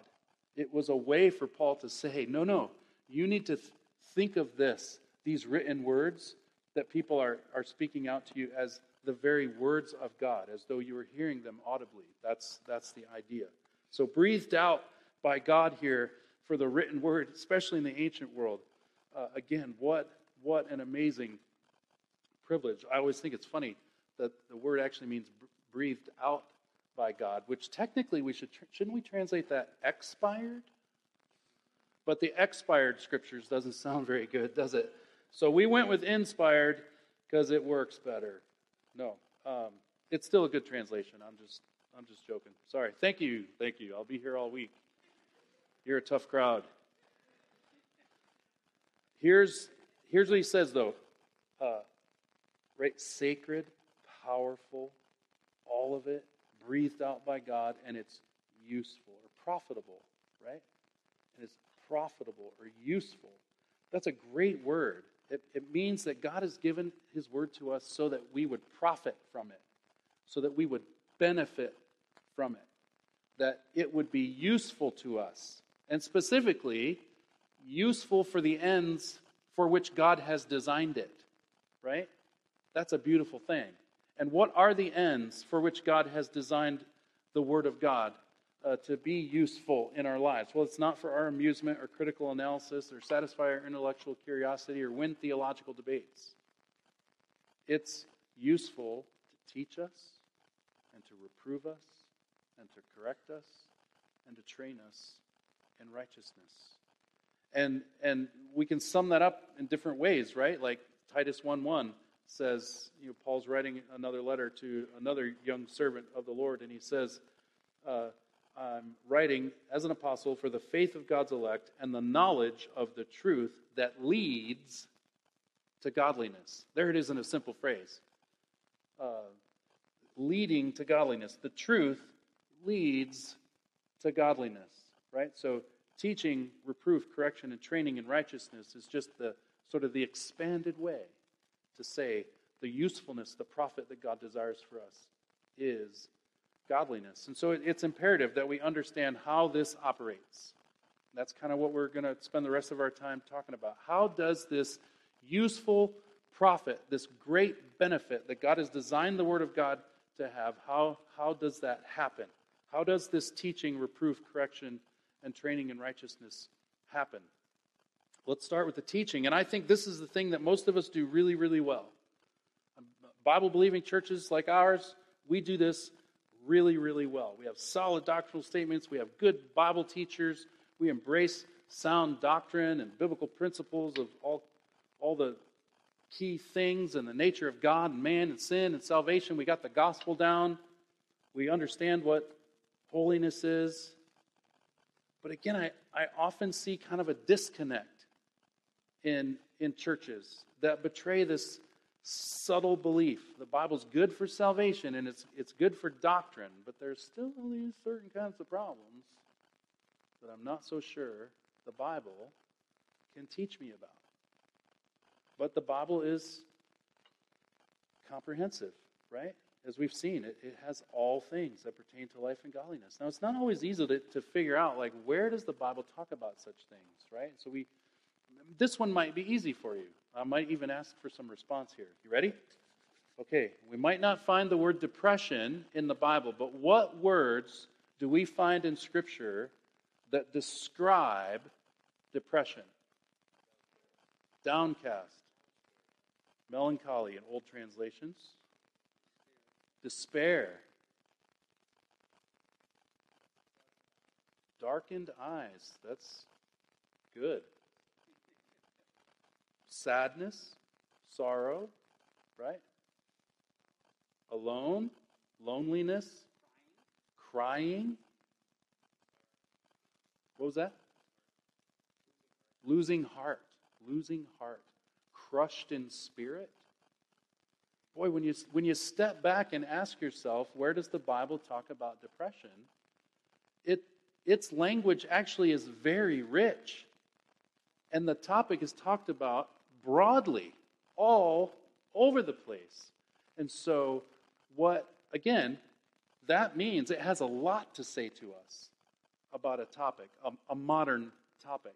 it was a way for Paul to say, no, no, you need to th- think of this, these written words that people are, are speaking out to you as the very words of God, as though you were hearing them audibly. That's, that's the idea. So, breathed out by God here for the written word, especially in the ancient world. Uh, again, what what an amazing privilege. I always think it's funny that the word actually means breathed out by God, which technically we should, shouldn't we translate that expired? But the expired scriptures doesn't sound very good, does it? So we went with inspired because it works better. No, um, it's still a good translation. I'm just, I'm just joking. Sorry. Thank you, thank you. I'll be here all week. You're a tough crowd. Here's Here's what he says, though. Uh, right? Sacred, powerful, all of it, breathed out by God, and it's useful or profitable, right? And it's profitable or useful. That's a great word. It, it means that God has given his word to us so that we would profit from it, so that we would benefit from it, that it would be useful to us, and specifically, useful for the ends for which God has designed it, right? That's a beautiful thing. And what are the ends for which God has designed the Word of God uh, to be useful in our lives? Well, it's not for our amusement or critical analysis or satisfy our intellectual curiosity or win theological debates. It's useful to teach us and to reprove us and to correct us and to train us in righteousness. And, and we can sum that up in different ways, right? Like Titus 1 1 says, you know, Paul's writing another letter to another young servant of the Lord, and he says, uh, I'm writing as an apostle for the faith of God's elect and the knowledge of the truth that leads to godliness. There it is in a simple phrase. Uh, leading to godliness. The truth leads to godliness, right? So Teaching, reproof, correction, and training in righteousness is just the sort of the expanded way to say the usefulness, the profit that God desires for us is godliness. And so it's imperative that we understand how this operates. That's kind of what we're going to spend the rest of our time talking about. How does this useful profit, this great benefit that God has designed the Word of God to have, how, how does that happen? How does this teaching, reproof, correction, and training in righteousness happen. Let's start with the teaching. And I think this is the thing that most of us do really, really well. Bible believing churches like ours, we do this really, really well. We have solid doctrinal statements, we have good Bible teachers, we embrace sound doctrine and biblical principles of all, all the key things and the nature of God and man and sin and salvation. We got the gospel down. We understand what holiness is. But again, I, I often see kind of a disconnect in, in churches that betray this subtle belief. The Bible's good for salvation and it's, it's good for doctrine, but there's still these certain kinds of problems that I'm not so sure the Bible can teach me about. But the Bible is comprehensive, right? as we've seen, it, it has all things that pertain to life and godliness. Now, it's not always easy to, to figure out, like, where does the Bible talk about such things, right? So we, this one might be easy for you. I might even ask for some response here. You ready? Okay, we might not find the word depression in the Bible, but what words do we find in Scripture that describe depression? Downcast, melancholy in old translations, despair, darkened eyes. That's good. Sadness, sorrow, right? Alone, loneliness, crying. What was that? Losing heart, losing heart, crushed in spirit. Boy, when you, when you step back and ask yourself, where does the Bible talk about depression? It, its language actually is very rich. And the topic is talked about broadly, all over the place. And so, what, again, that means it has a lot to say to us about a topic, a, a modern topic,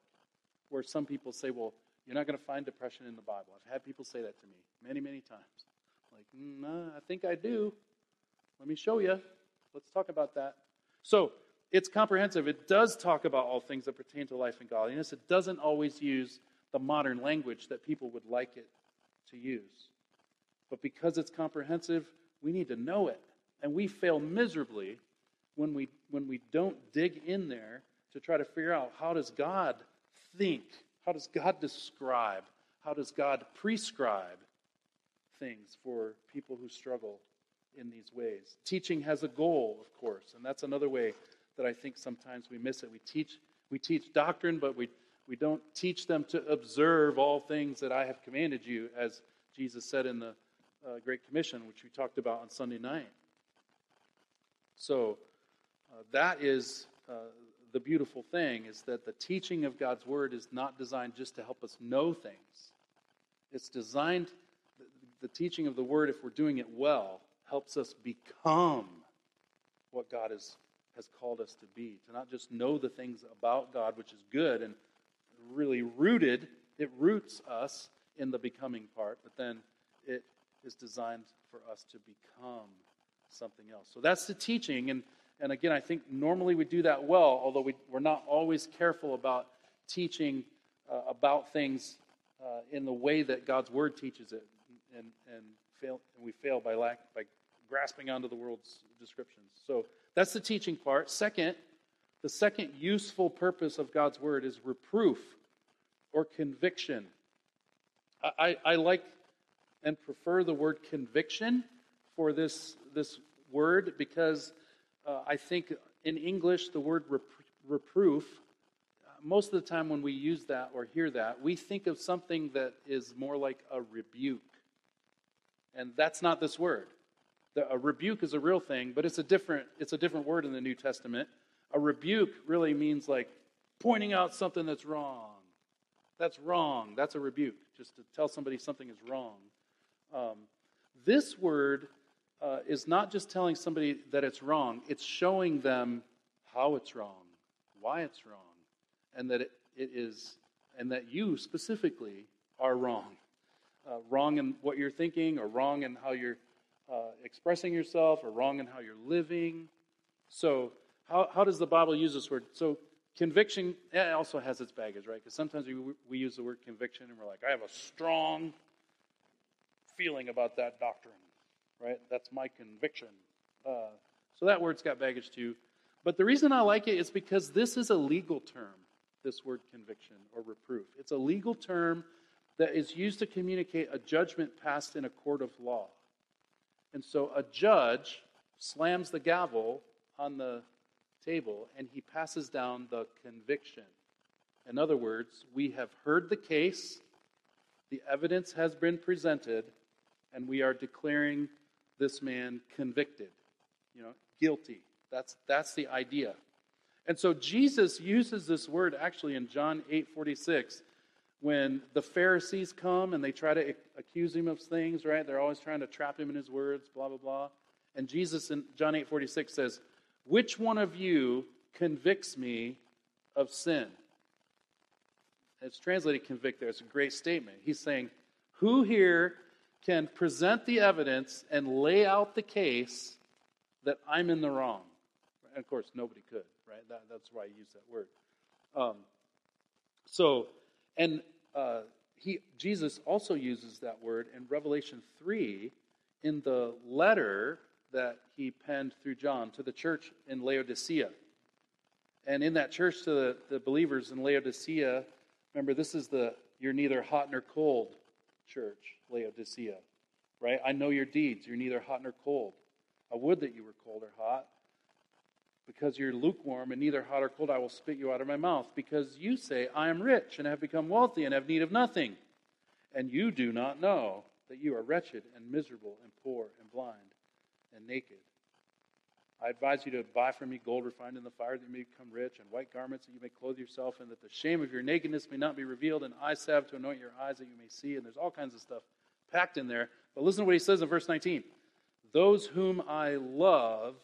where some people say, well, you're not going to find depression in the Bible. I've had people say that to me many, many times. Like, mm, I think I do. Let me show you. Let's talk about that. So, it's comprehensive. It does talk about all things that pertain to life and godliness. It doesn't always use the modern language that people would like it to use. But because it's comprehensive, we need to know it. And we fail miserably when we, when we don't dig in there to try to figure out how does God think? How does God describe? How does God prescribe things for people who struggle in these ways? Teaching has a goal, of course, and that's another way that I think sometimes we miss it. We teach, we teach doctrine, but we, we don't teach them to observe all things that I have commanded you, as Jesus said in the uh, Great Commission, which we talked about on Sunday night. So uh, that is uh, the beautiful thing is that the teaching of God's word is not designed just to help us know things. It's designed the, teaching of the word if we're doing it well helps us become what God is, has called us to be. To not just know the things about God, which is good and really rooted, it roots us in the becoming part, but then it is designed for us to become something else. So that's the teaching. And, and again, I think normally we do that well, although we, we're not always careful about teaching uh, about things uh, in the way that God's Word teaches it. And, and, fail, and we fail by, lack, by grasping onto the world's descriptions. So that's the teaching part. Second, the second useful purpose of God's Word is reproof or conviction. I, I, like and prefer the word conviction for this, this word because uh, I think in English the word rep- reproof, most of the time when we use that or hear that, we think of something that is more like a rebuke. And that's not this word. The, a rebuke is a real thing, but it's a different it's a different word in the New Testament. A rebuke really means like pointing out something that's wrong. That's wrong. That's a rebuke, just to tell somebody something is wrong. Um, this word uh, is not just telling somebody that it's wrong, it's showing them how it's wrong, why it's wrong, and that it, it is, and that you specifically are wrong. Uh, wrong in what you're thinking, or wrong in how you're uh, expressing yourself, or wrong in how you're living. So, how, how does the Bible use this word? So, conviction also has its baggage, right? Because sometimes we, we use the word conviction and we're like, I have a strong feeling about that doctrine, right? That's my conviction. Uh, so that word's got baggage too. But the reason I like it is because this is a legal term, this word conviction or reproof. It's a legal term that is used to communicate a judgment passed in a court of law. And so a judge slams the gavel on the table and he passes down the conviction. In other words, we have heard the case, the evidence has been presented, and we are declaring this man convicted, you know, guilty. That's, that's the idea. And so Jesus uses this word actually in John 8 46 when the Pharisees come and they try to accuse him of things, right? They're always trying to trap him in his words, blah, blah, blah. And Jesus in John 8 46 says, Which one of you convicts me of sin? It's translated convict there. It's a great statement. He's saying, Who here can present the evidence and lay out the case that I'm in the wrong? And of course, nobody could, right? That, that's why I use that word. Um, so, and uh, he, Jesus also uses that word in Revelation 3 in the letter that he penned through John to the church in Laodicea. And in that church to the, the believers in Laodicea, remember, this is the you're neither hot nor cold church, Laodicea, right? I know your deeds. You're neither hot nor cold. I would that you were cold or hot. Because you're lukewarm and neither hot or cold, I will spit you out of my mouth. Because you say, I am rich and have become wealthy and have need of nothing. And you do not know that you are wretched and miserable and poor and blind and naked. I advise you to buy from me gold refined in the fire that you may become rich, and white garments that you may clothe yourself, and that the shame of your nakedness may not be revealed, and eye salve to anoint your eyes that you may see. And there's all kinds of stuff packed in there. But listen to what he says in verse 19 Those whom I love,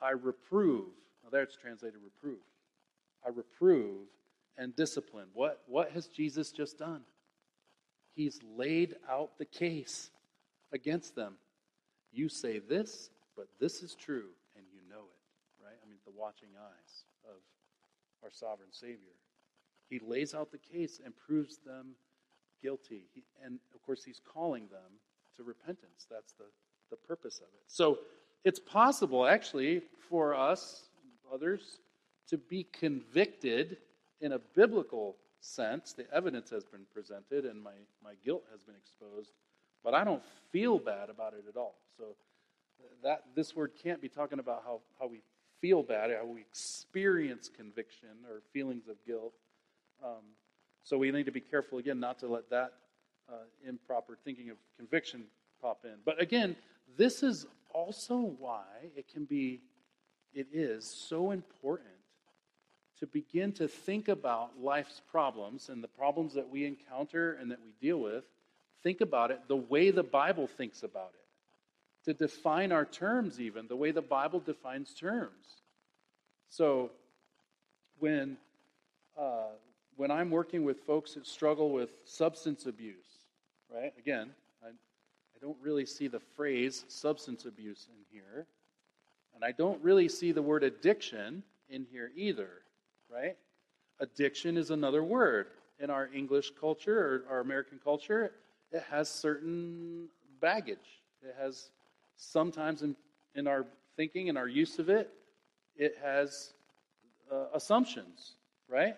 I reprove. Now, there it's translated reprove. I reprove and discipline. What, what has Jesus just done? He's laid out the case against them. You say this, but this is true, and you know it, right? I mean, the watching eyes of our sovereign Savior. He lays out the case and proves them guilty. He, and of course, he's calling them to repentance. That's the, the purpose of it. So it's possible, actually, for us, others, to be convicted in a biblical sense. The evidence has been presented and my, my guilt has been exposed, but I don't feel bad about it at all. So that this word can't be talking about how, how we feel bad, how we experience conviction or feelings of guilt. Um, so we need to be careful again not to let that uh, improper thinking of conviction pop in. But again, this is also why it can be, it is so important to begin to think about life's problems and the problems that we encounter and that we deal with. Think about it the way the Bible thinks about it. To define our terms, even the way the Bible defines terms. So, when uh, when I'm working with folks that struggle with substance abuse, right? Again, I don't really see the phrase substance abuse in here. And I don't really see the word addiction in here either, right? Addiction is another word. In our English culture or our American culture, it has certain baggage. It has sometimes in, in our thinking and our use of it, it has uh, assumptions, right?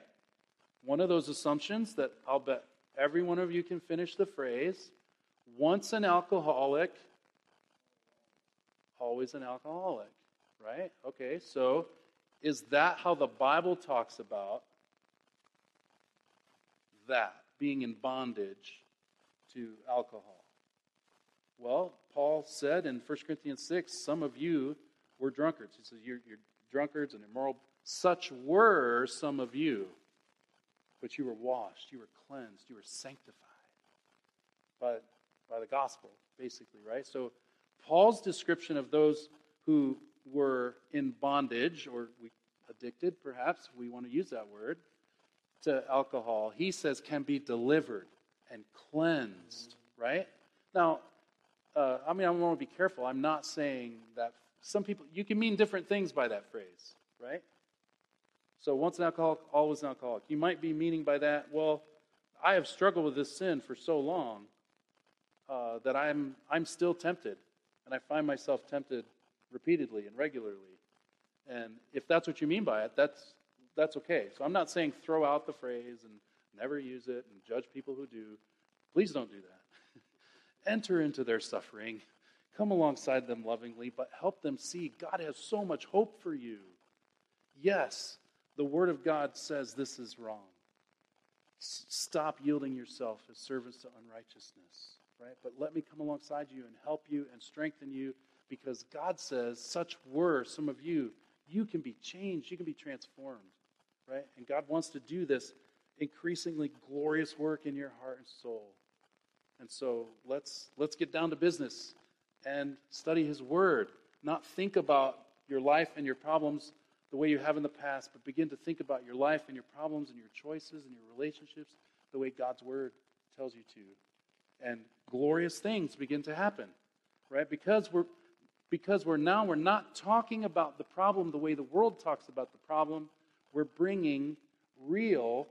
One of those assumptions that I'll bet every one of you can finish the phrase once an alcoholic, always an alcoholic, right? Okay, so is that how the Bible talks about that, being in bondage to alcohol? Well, Paul said in 1 Corinthians 6, some of you were drunkards. He says, you're, you're drunkards and immoral. Such were some of you. But you were washed, you were cleansed, you were sanctified. But by the gospel, basically, right? So Paul's description of those who were in bondage or addicted, perhaps we want to use that word, to alcohol, he says can be delivered and cleansed, right? Now, uh, I mean, I want to be careful. I'm not saying that some people, you can mean different things by that phrase, right? So once an alcoholic, always an alcoholic. You might be meaning by that, well, I have struggled with this sin for so long uh, that I'm, I'm still tempted. And I find myself tempted repeatedly and regularly. And if that's what you mean by it, that's, that's okay. So I'm not saying throw out the phrase and never use it and judge people who do. Please don't do that. Enter into their suffering. Come alongside them lovingly, but help them see God has so much hope for you. Yes, the Word of God says this is wrong. S- stop yielding yourself as servants to unrighteousness right? But let me come alongside you and help you and strengthen you because God says, such were some of you. You can be changed, you can be transformed, right? And God wants to do this increasingly glorious work in your heart and soul. And so let's let's get down to business and study His Word. Not think about your life and your problems the way you have in the past, but begin to think about your life and your problems and your choices and your relationships the way God's Word tells you to. And glorious things begin to happen, right? Because we're because we're now we're not talking about the problem the way the world talks about the problem. We're bringing real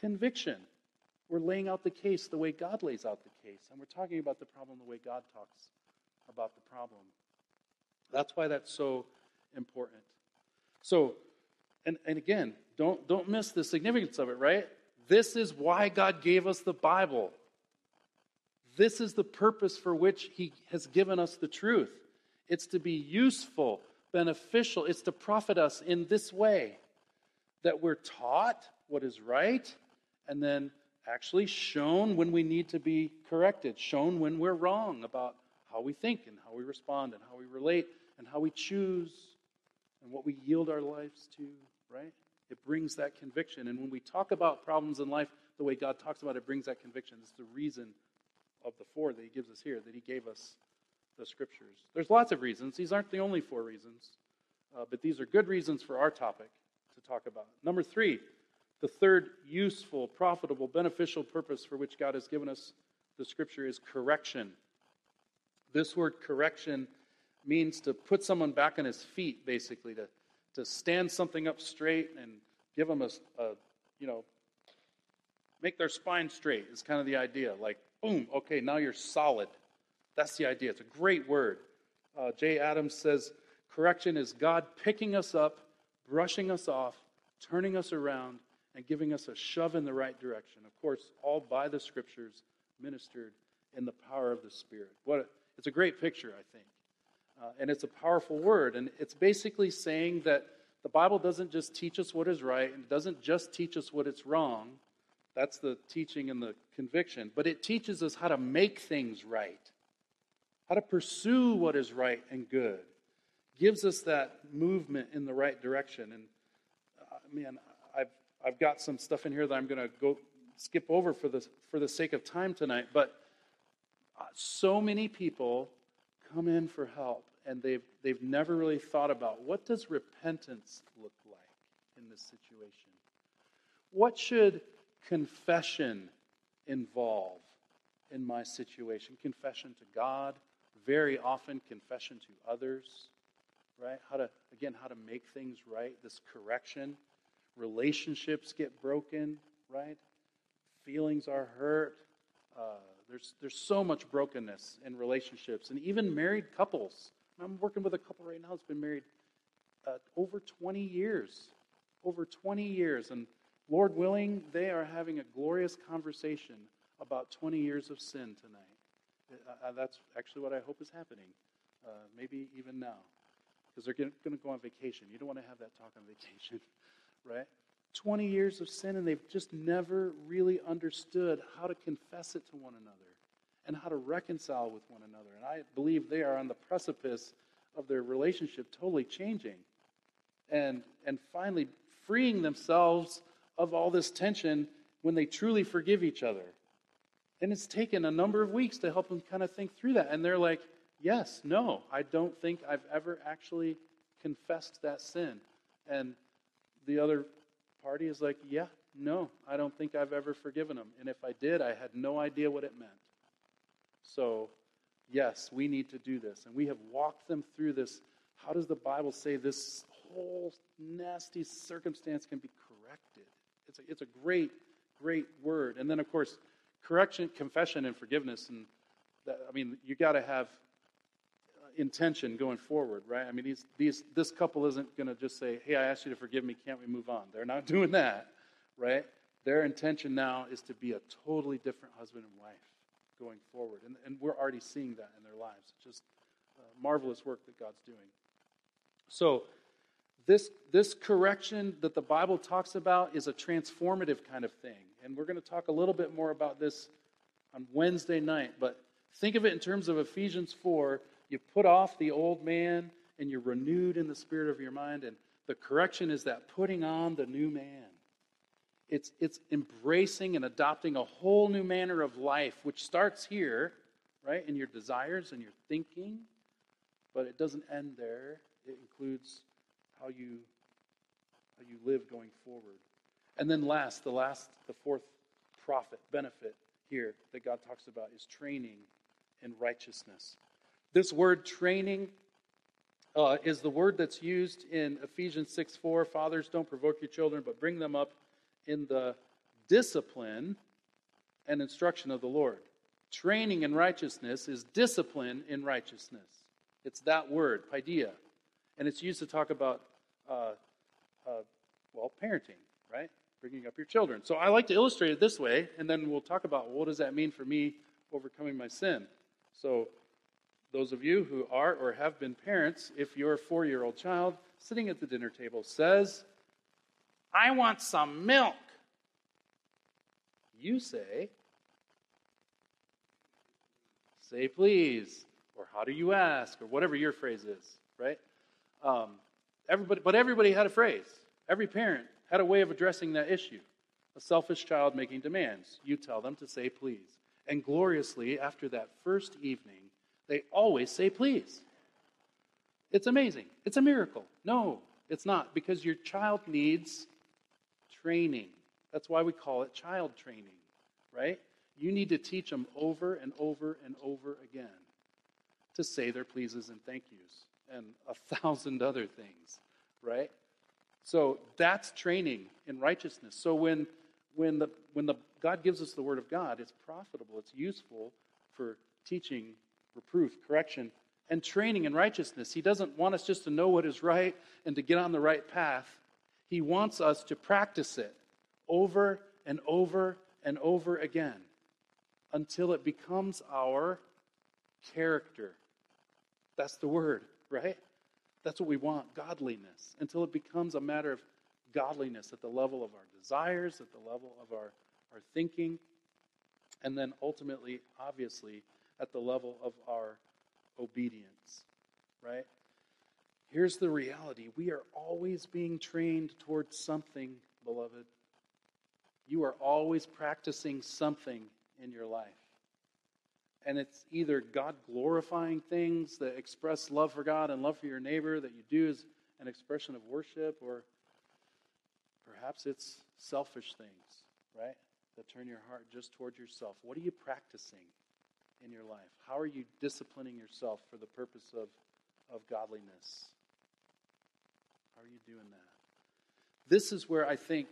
conviction. We're laying out the case the way God lays out the case, and we're talking about the problem the way God talks about the problem. That's why that's so important. So, and, and again, don't, don't miss the significance of it, right? This is why God gave us the Bible. This is the purpose for which He has given us the truth. It's to be useful, beneficial, it's to profit us in this way that we're taught what is right and then actually shown when we need to be corrected, shown when we're wrong about how we think and how we respond and how we relate and how we choose and what we yield our lives to, right? It brings that conviction. And when we talk about problems in life the way God talks about it, brings that conviction. It's the reason of the four that He gives us here, that He gave us the scriptures. There's lots of reasons. These aren't the only four reasons, uh, but these are good reasons for our topic to talk about. Number three, the third useful, profitable, beneficial purpose for which God has given us the scripture is correction. This word correction means to put someone back on his feet, basically, to, to stand something up straight and give them a, a, you know, make their spine straight is kind of the idea. Like, boom, okay, now you're solid. That's the idea. It's a great word. Uh, Jay Adams says, correction is God picking us up, brushing us off, turning us around, and giving us a shove in the right direction. Of course, all by the scriptures, ministered in the power of the Spirit. What a, it's a great picture, I think. Uh, and it's a powerful word. And it's basically saying that the Bible doesn't just teach us what is right, and it doesn't just teach us what is wrong. That's the teaching and the conviction. But it teaches us how to make things right, how to pursue what is right and good. Gives us that movement in the right direction. And uh, man, I've, I've got some stuff in here that I'm going to go skip over for the, for the sake of time tonight. But uh, so many people come in for help and they've, they've never really thought about what does repentance look like in this situation? What should confession involve in my situation? Confession to God, very often confession to others, right? How to, again, how to make things right, this correction. Relationships get broken, right? Feelings are hurt. Uh, there's, there's so much brokenness in relationships, and even married couples. I'm working with a couple right now that's been married uh, over 20 years. Over 20 years. And Lord willing, they are having a glorious conversation about 20 years of sin tonight. Uh, uh that's actually what I hope is happening, uh, maybe even now, because they're going to go on vacation. You don't want to have that talk on vacation, right? 20 years of sin, and they've just never really understood how to confess it to one another and how to reconcile with one another. And I believe they are on the precipice of their relationship totally changing and, and finally freeing themselves of all this tension when they truly forgive each other. And it's taken a number of weeks to help them kind of think through that. And they're like, yes, no, I don't think I've ever actually confessed that sin. And the other party is like, yeah, no, I don't think I've ever forgiven them. And if I did, I had no idea what it meant. So, yes, we need to do this. And we have walked them through this. How does the Bible say this whole nasty circumstance can be corrected? It's a, it's a great, great word. And then, of course, correction, confession, and forgiveness. And that, I mean, you got to have intention going forward, right? I mean, these, these, this couple isn't going to just say, hey, I asked you to forgive me, can't we move on? They're not doing that, right? Their intention now is to be a totally different husband and wife going forward. And, and we're already seeing that in their lives. It's just uh, marvelous work that God's doing. So, this, this correction that the Bible talks about is a transformative kind of thing. And we're going to talk a little bit more about this on Wednesday night. But think of it in terms of Ephesians 4 you put off the old man and you're renewed in the spirit of your mind. And the correction is that putting on the new man. It's, it's embracing and adopting a whole new manner of life, which starts here, right? In your desires and your thinking. But it doesn't end there. It includes how you how you live going forward. And then last, the last, the fourth profit, benefit here that God talks about is training in righteousness. This word training uh, is the word that's used in Ephesians 6 4. Fathers, don't provoke your children, but bring them up in the discipline and instruction of the Lord. Training in righteousness is discipline in righteousness. It's that word, paideia. And it's used to talk about, uh, uh, well, parenting, right? Bringing up your children. So I like to illustrate it this way, and then we'll talk about what does that mean for me overcoming my sin. So those of you who are or have been parents, if your four year old child sitting at the dinner table says, I want some milk, you say, say please, or how do you ask, or whatever your phrase is, right? Um, everybody, but everybody had a phrase. Every parent had a way of addressing that issue. A selfish child making demands. You tell them to say please. And gloriously, after that first evening, they always say please. It's amazing. It's a miracle. No, it's not, because your child needs training. That's why we call it child training, right? You need to teach them over and over and over again to say their pleases and thank yous and a thousand other things, right? So that's training in righteousness. So when when the when the God gives us the word of God, it's profitable, it's useful for teaching, reproof, correction, and training in righteousness. He doesn't want us just to know what is right and to get on the right path. He wants us to practice it over and over and over again until it becomes our character. That's the word, right? That's what we want godliness until it becomes a matter of godliness at the level of our desires, at the level of our, our thinking, and then ultimately, obviously, at the level of our obedience, right? Here's the reality we are always being trained towards something, beloved. You are always practicing something in your life. And it's either God glorifying things that express love for God and love for your neighbor that you do as an expression of worship, or perhaps it's selfish things, right? That turn your heart just toward yourself. What are you practicing in your life? How are you disciplining yourself for the purpose of, of godliness? How are you doing that? This is where I think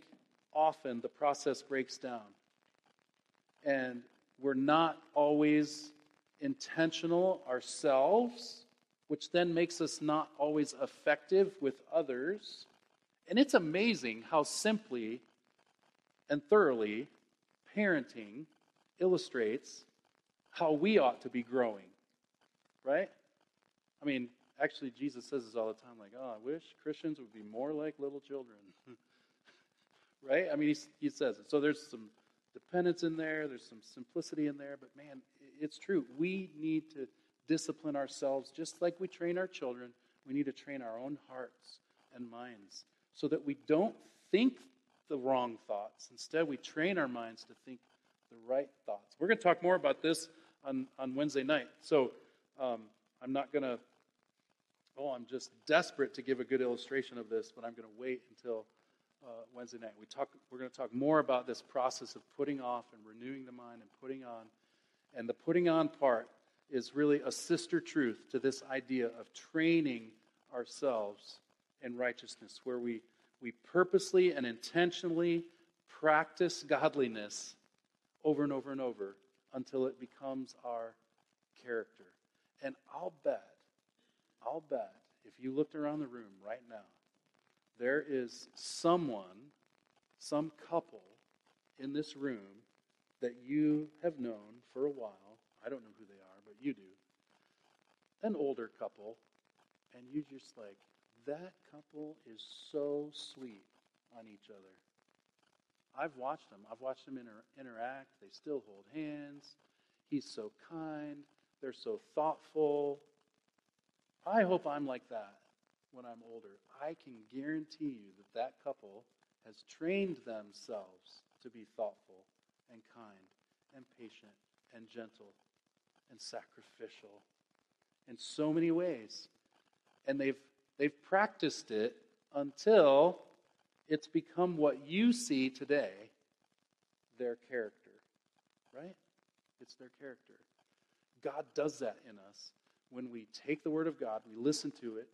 often the process breaks down. And we're not always intentional ourselves, which then makes us not always effective with others. And it's amazing how simply and thoroughly parenting illustrates how we ought to be growing. Right? I mean, actually, Jesus says this all the time like, oh, I wish Christians would be more like little children. right? I mean, he, he says it. So there's some dependence in there, there's some simplicity in there, but man, it's true. We need to discipline ourselves just like we train our children. We need to train our own hearts and minds so that we don't think the wrong thoughts. Instead, we train our minds to think the right thoughts. We're going to talk more about this on, on Wednesday night. So um, I'm not going to, oh, I'm just desperate to give a good illustration of this, but I'm going to wait until uh, Wednesday night. We talk, we're going to talk more about this process of putting off and renewing the mind and putting on. And the putting on part is really a sister truth to this idea of training ourselves in righteousness, where we, we purposely and intentionally practice godliness over and over and over until it becomes our character. And I'll bet, I'll bet, if you looked around the room right now, there is someone, some couple in this room that you have known for a while. I don't know who they are, but you do. An older couple, and you just like, that couple is so sweet on each other. I've watched them. I've watched them inter- interact. They still hold hands. He's so kind. They're so thoughtful. I hope I'm like that when I'm older, I can guarantee you that that couple has trained themselves to be thoughtful and kind and patient and gentle and sacrificial in so many ways. And they've, they've practiced it until it's become what you see today their character, right? It's their character. God does that in us. When we take the Word of God, we listen to it,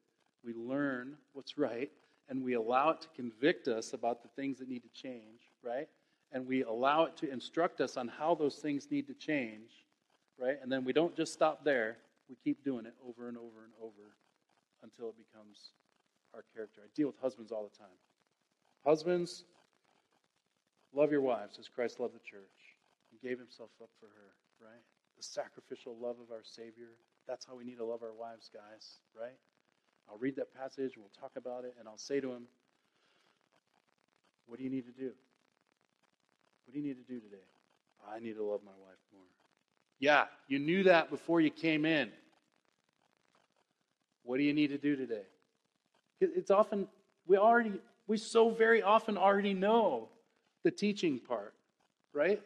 we learn what's right, and we allow it to convict us about the things that need to change, right? And we allow it to instruct us on how those things need to change, right? And then we don't just stop there, we keep doing it over and over and over until it becomes our character. I deal with husbands all the time. Husbands, love your wives as Christ loved the church and gave himself up for her, right? The sacrificial love of our Savior. That's how we need to love our wives, guys, right? I'll read that passage, we'll talk about it, and I'll say to him, What do you need to do? What do you need to do today? I need to love my wife more. Yeah, you knew that before you came in. What do you need to do today? It's often, we already, we so very often already know the teaching part, right?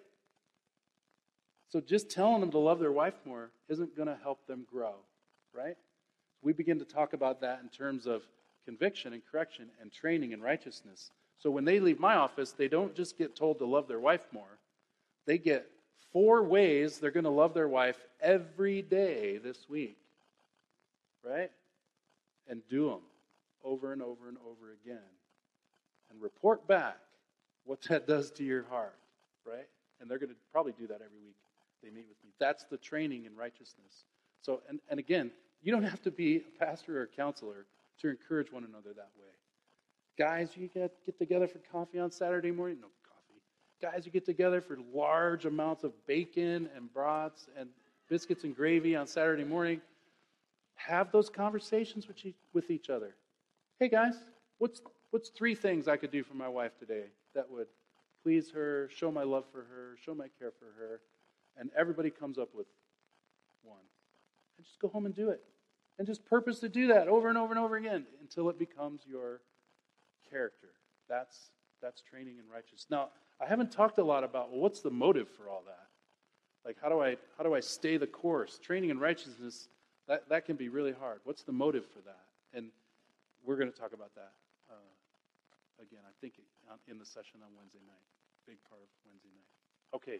So just telling them to love their wife more isn't going to help them grow, right? We begin to talk about that in terms of conviction and correction and training in righteousness. So when they leave my office, they don't just get told to love their wife more. They get four ways they're going to love their wife every day this week. Right? And do them over and over and over again. And report back what that does to your heart. Right? And they're going to probably do that every week they meet with me. That's the training in righteousness. So, and, and again, you don't have to be a pastor or a counselor to encourage one another that way. Guys, you get, get together for coffee on Saturday morning? No coffee. Guys, you get together for large amounts of bacon and broths and biscuits and gravy on Saturday morning. Have those conversations with, with each other. Hey, guys, what's, what's three things I could do for my wife today that would please her, show my love for her, show my care for her? And everybody comes up with one. And just go home and do it. And just purpose to do that over and over and over again until it becomes your character. That's, that's training in righteousness. Now, I haven't talked a lot about well, what's the motive for all that? Like, how do I, how do I stay the course? Training in righteousness, that, that can be really hard. What's the motive for that? And we're going to talk about that again, I think, in the session on Wednesday night. Big part of Wednesday night. Okay.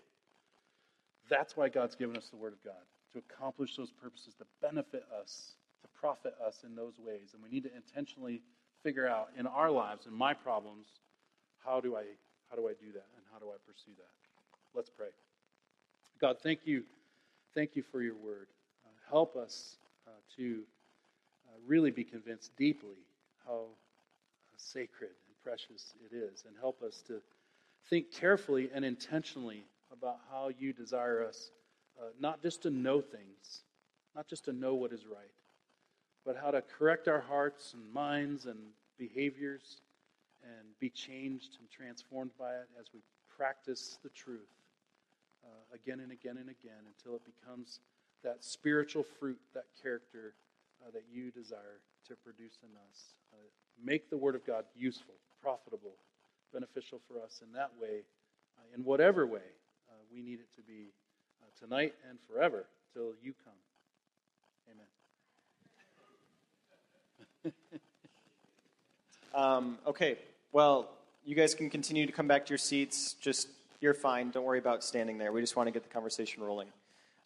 That's why God's given us the Word of God, to accomplish those purposes, to benefit us, to profit us in those ways. And we need to intentionally figure out in our lives and my problems how do I how do I do that and how do I pursue that? Let's pray. God, thank you, thank you for your word. Uh, help us uh, to uh, really be convinced deeply how sacred and precious it is, and help us to think carefully and intentionally about how you desire us uh, not just to know things, not just to know what is right, but how to correct our hearts and minds and behaviors and be changed and transformed by it as we practice the truth uh, again and again and again until it becomes that spiritual fruit, that character uh, that you desire to produce in us. Uh, make the Word of God useful, profitable, beneficial for us in that way, uh, in whatever way uh, we need it to be uh, tonight and forever till you come. Amen. um, okay, well, you guys can continue to come back to your seats. Just, you're fine. Don't worry about standing there. We just want to get the conversation rolling.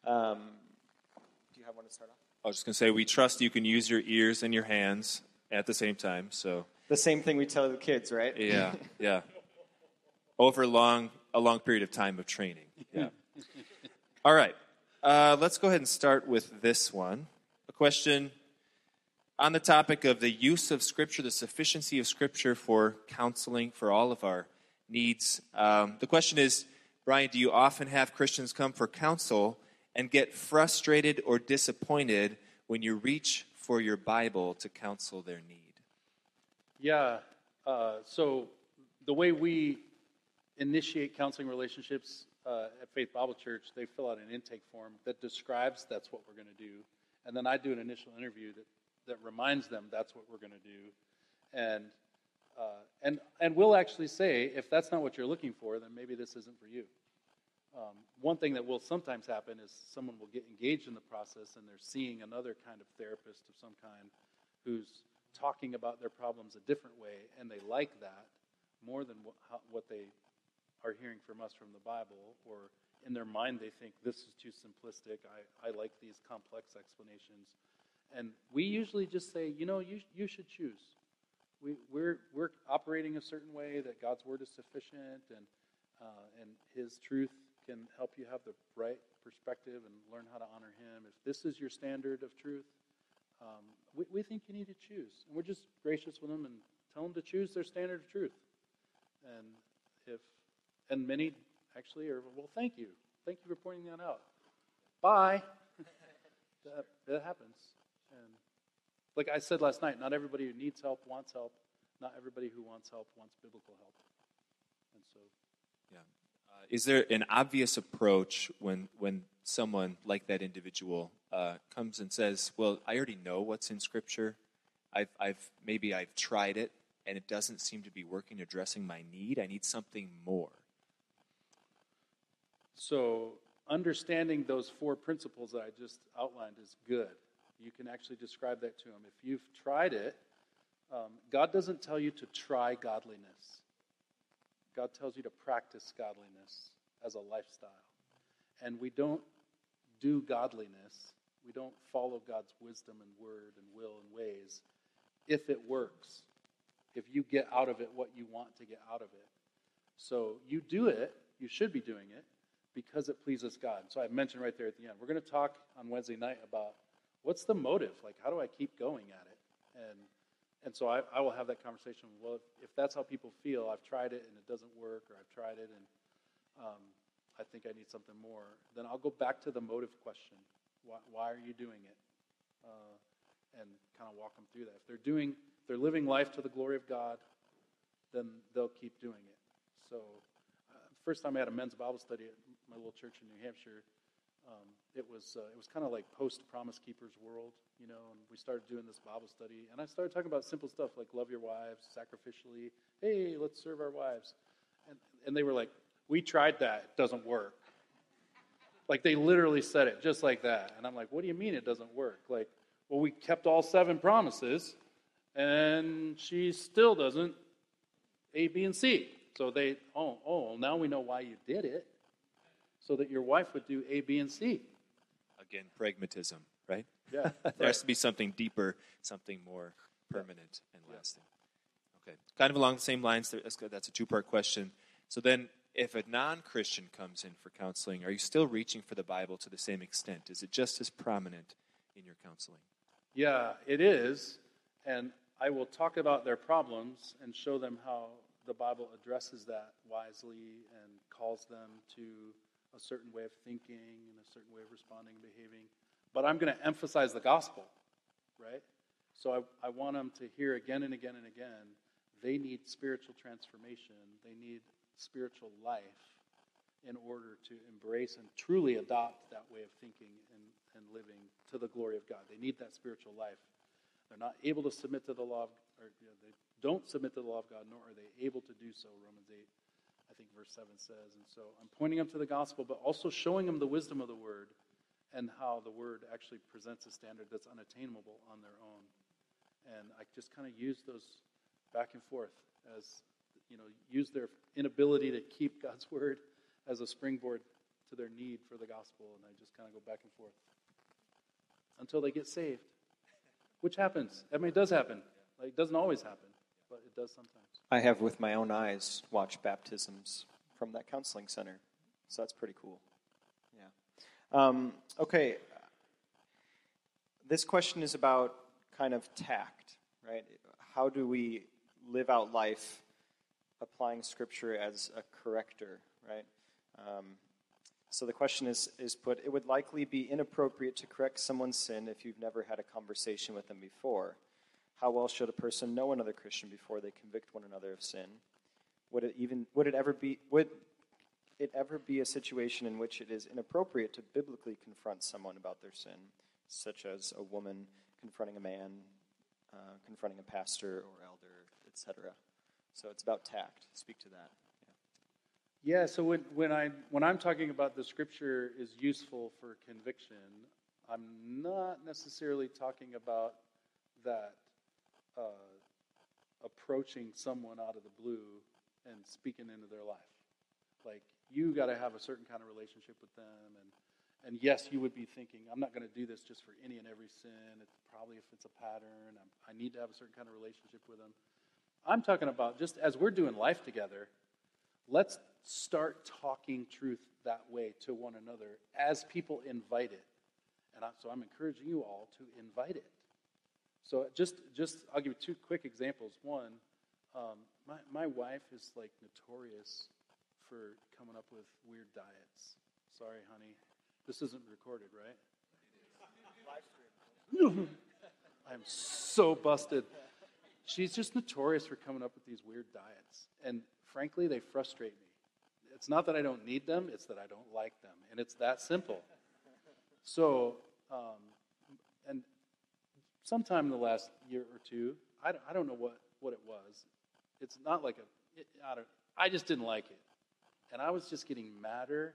Um, do you have one to start off? I was just going to say, we trust you can use your ears and your hands at the same time. So the same thing we tell the kids, right? Yeah, yeah. Over a long, a long period of time of training. Yeah. All right. Uh, let's go ahead and start with this one. A question on the topic of the use of Scripture, the sufficiency of Scripture for counseling for all of our needs. Um, the question is, Brian, do you often have Christians come for counsel and get frustrated or disappointed when you reach for your Bible to counsel their need? Yeah. Uh, so the way we initiate counseling relationships uh, at Faith Bible Church, they fill out an intake form that describes that's what we're going to do. And then I do an initial interview that that reminds them that's what we're going to do. And, uh, and, and we'll actually say, if that's not what you're looking for, then maybe this isn't for you. Um, one thing that will sometimes happen is someone will get engaged in the process and they're seeing another kind of therapist of some kind who's talking about their problems a different way, and they like that more than what, how, what they are hearing from us from the Bible, or in their mind they think this is too simplistic. I, I like these complex explanations. And we usually just say, you know, you, you should choose. We, we're, we're operating a certain way that God's word is sufficient and, uh, and his truth can help you have the right perspective and learn how to honor him. If this is your standard of truth, um, we, we think you need to choose. And we're just gracious with them and tell them to choose their standard of truth. And if, and many actually are, well, thank you. Thank you for pointing that out. Bye. that, that happens. And like I said last night, not everybody who needs help wants help. Not everybody who wants help wants biblical help. And so. Yeah. Uh, is there an obvious approach when, when someone like that individual uh, comes and says, "Well, I already know what's in Scripture. I've, I've maybe I've tried it, and it doesn't seem to be working, addressing my need. I need something more." So, understanding those four principles that I just outlined is good. You can actually describe that to them. If you've tried it, um, God doesn't tell you to try godliness. God tells you to practice godliness as a lifestyle. And we don't do godliness, we don't follow God's wisdom and word and will and ways if it works, if you get out of it what you want to get out of it. So you do it, you should be doing it because it pleases God. So I mentioned right there at the end, we're going to talk on Wednesday night about what's the motive? Like, how do I keep going at it? And and so I, I will have that conversation. Well, if, if, that's how people feel, I've tried it and it doesn't work, or I've tried it and um, I think I need something more, then I'll go back to the motive question. Why, why are you doing it? Uh, and kind of walk them through that. If they're doing, if they're living life to the glory of God, then they'll keep doing it. So, uh, first time I had a men's Bible study at my little church in New Hampshire, um, it was uh, it was kind of like post Promise Keepers world, you know. And we started doing this Bible study, and I started talking about simple stuff like love your wives sacrificially. Hey, let's serve our wives, and and they were like, we tried that, it doesn't work. Like they literally said it just like that, and I'm like, what do you mean it doesn't work? Like, well, we kept all seven promises, and she still doesn't. A, B, and C. So they, oh, oh, now we know why you did it so that your wife would do A, B, and C. Again, pragmatism, right? Yeah. there right. has to be something deeper, something more permanent yeah. and lasting. Okay. Kind of along the same lines, that's a two part question. So then, if a non Christian comes in for counseling, are you still reaching for the Bible to the same extent? Is it just as prominent in your counseling? Yeah, it is. And I will talk about their problems and show them how the Bible addresses that wisely and calls them to a certain way of thinking and a certain way of responding and behaving. But I'm going to emphasize the gospel, right? So I, I want them to hear again and again and again they need spiritual transformation, they need spiritual life in order to embrace and truly adopt that way of thinking and, and living to the glory of God. They need that spiritual life. They're not able to submit to the law of, or you know, they don't submit to the law of God, nor are they able to do so, Romans 8 I think verse 7 says. And so I'm pointing them to the gospel, but also showing them the wisdom of the word and how the word actually presents a standard that's unattainable on their own. And I just kind of use those back and forth as, you know, use their inability to keep God's word as a springboard to their need for the gospel. And I just kind of go back and forth until they get saved, which happens. I mean, it does happen. Like, it doesn't always happen, but it does sometimes. I have with my own eyes watched baptisms from that counseling center. So that's pretty cool. Yeah. Um, okay. This question is about kind of tact, right? How do we live out life applying Scripture as a corrector, right? Um, so the question is, is put it would likely be inappropriate to correct someone's sin if you've never had a conversation with them before. How well should a person know another Christian before they convict one another of sin? Would it even would it ever be would it ever be a situation in which it is inappropriate to biblically confront someone about their sin, such as a woman confronting a man, uh, confronting a pastor or elder, etc. So it's about tact. Speak to that. Yeah, so when, when, I, when I'm talking about the scripture is useful for conviction, I'm not necessarily talking about that uh, approaching someone out of the blue and speaking into their life. Like, you got to have a certain kind of relationship with them. And, and yes, you would be thinking, I'm not going to do this just for any and every sin. It's probably if it's a pattern, I'm, I need to have a certain kind of relationship with them. I'm talking about just as we're doing life together, let's start talking truth that way to one another as people invite it. And I, so I'm encouraging you all to invite it. So just, just I'll give you two quick examples. One, um, my, my wife is like notorious for coming up with weird diets. Sorry, honey. This isn't recorded, right? I'm so busted. She's just notorious for coming up with these weird diets. And frankly, they frustrate me. It's not that I don't need them, it's that I don't like them. And it's that simple. So, um, sometime in the last year or two, I don't, I don't know what, what it was. It's not like a, it, I, don't, I just didn't like it. And I was just getting madder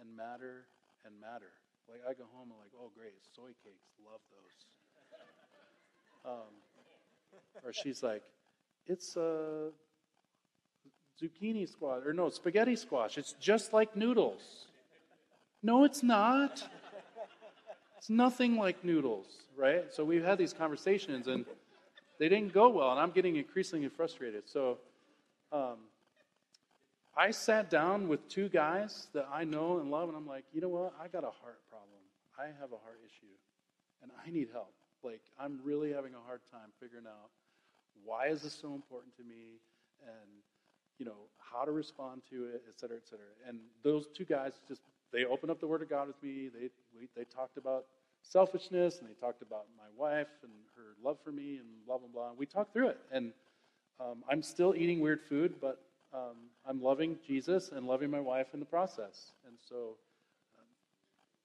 and madder and madder. Like I go home and like, oh great, soy cakes, love those. Um, or she's like, it's a zucchini squash, or no, spaghetti squash. It's just like noodles. No, it's not. It's nothing like noodles, right? So we've had these conversations and they didn't go well, and I'm getting increasingly frustrated. So um, I sat down with two guys that I know and love, and I'm like, you know what? I got a heart problem. I have a heart issue, and I need help. Like, I'm really having a hard time figuring out why is this so important to me, and you know how to respond to it, et cetera, et cetera. And those two guys just they opened up the Word of God with me. They we, they talked about selfishness, and they talked about my wife and her love for me, and blah blah blah. We talked through it, and um, I'm still eating weird food, but um, I'm loving Jesus and loving my wife in the process. And so, um,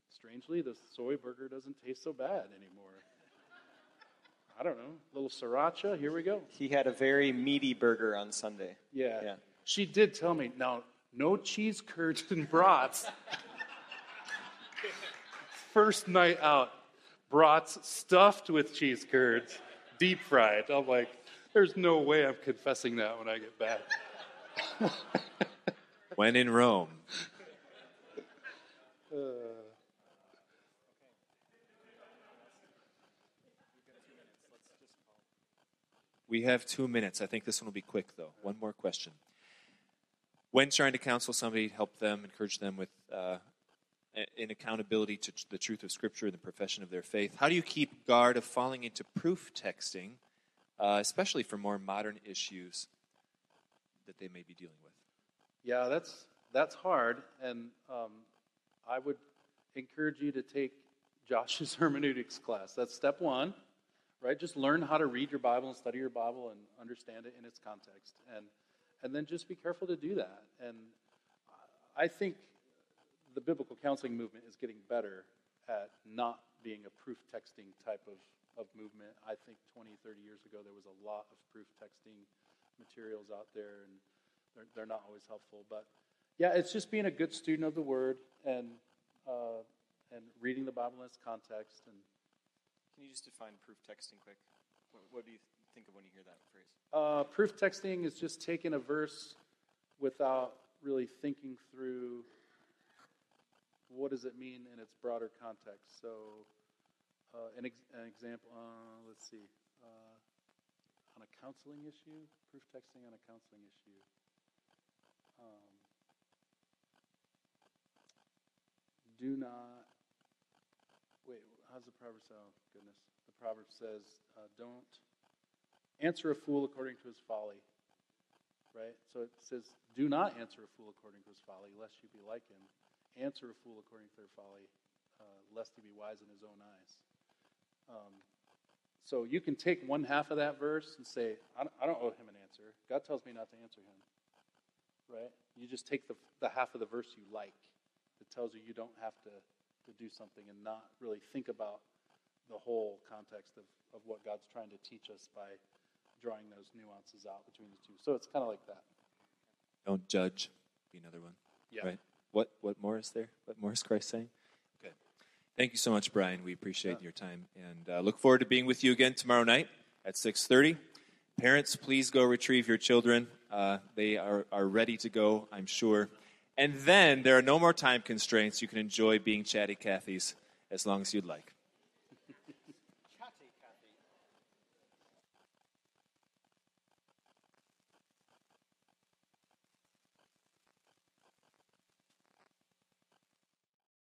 strangely, the soy burger doesn't taste so bad anymore. I don't know, a little sriracha. Here we go. He had a very meaty burger on Sunday. Yeah. Yeah. She did tell me now, no cheese curds and brats. First night out, brats stuffed with cheese curds, deep fried. I'm like, there's no way I'm confessing that when I get back. when in Rome. We have two minutes. I think this one will be quick, though. One more question. When trying to counsel somebody, help them, encourage them with uh, in accountability to the truth of Scripture and the profession of their faith, how do you keep guard of falling into proof texting, uh, especially for more modern issues that they may be dealing with? Yeah, that's that's hard, and um, I would encourage you to take Josh's hermeneutics class. That's step one, right? Just learn how to read your Bible and study your Bible and understand it in its context, and and then just be careful to do that. And I think the biblical counseling movement is getting better at not being a proof texting type of, of movement. I think 20, 30 years ago, there was a lot of proof texting materials out there, and they're, they're not always helpful. But yeah, it's just being a good student of the Word and uh, and reading the Bible in its context. And can you just define proof texting quick? What, what do you think of when you hear that phrase? Uh, proof texting is just taking a verse without really thinking through what does it mean in its broader context. So, uh, an, ex- an, example. Uh, let's see. Uh, on a counseling issue, proof texting on a counseling issue. Um, do not. Wait, how's the proverb sound? Oh, goodness. The proverb says, uh, don't answer a fool according to his folly. Right? So it says, do not answer a fool according to his folly, lest you be like him. Answer a fool according to their folly, uh, lest he be wise in his own eyes. Um, so you can take one half of that verse and say, I don't, I don't owe him an answer. God tells me not to answer him. Right? You just take the, the half of the verse you like that tells you you don't have to, to do something and not really think about the whole context of, of what God's trying to teach us by drawing those nuances out between the two. So it's kind of like that. Don't judge. be another one. Yeah. Right. What what more is there? What more is Christ saying? Okay. Thank you so much, Brian. We appreciate your time and uh, look forward to being with you again tomorrow night at six thirty. Parents, please go retrieve your children. Uh, they are, are ready to go, I'm sure. And then there are no more time constraints. You can enjoy being chatty Cathy's as long as you'd like.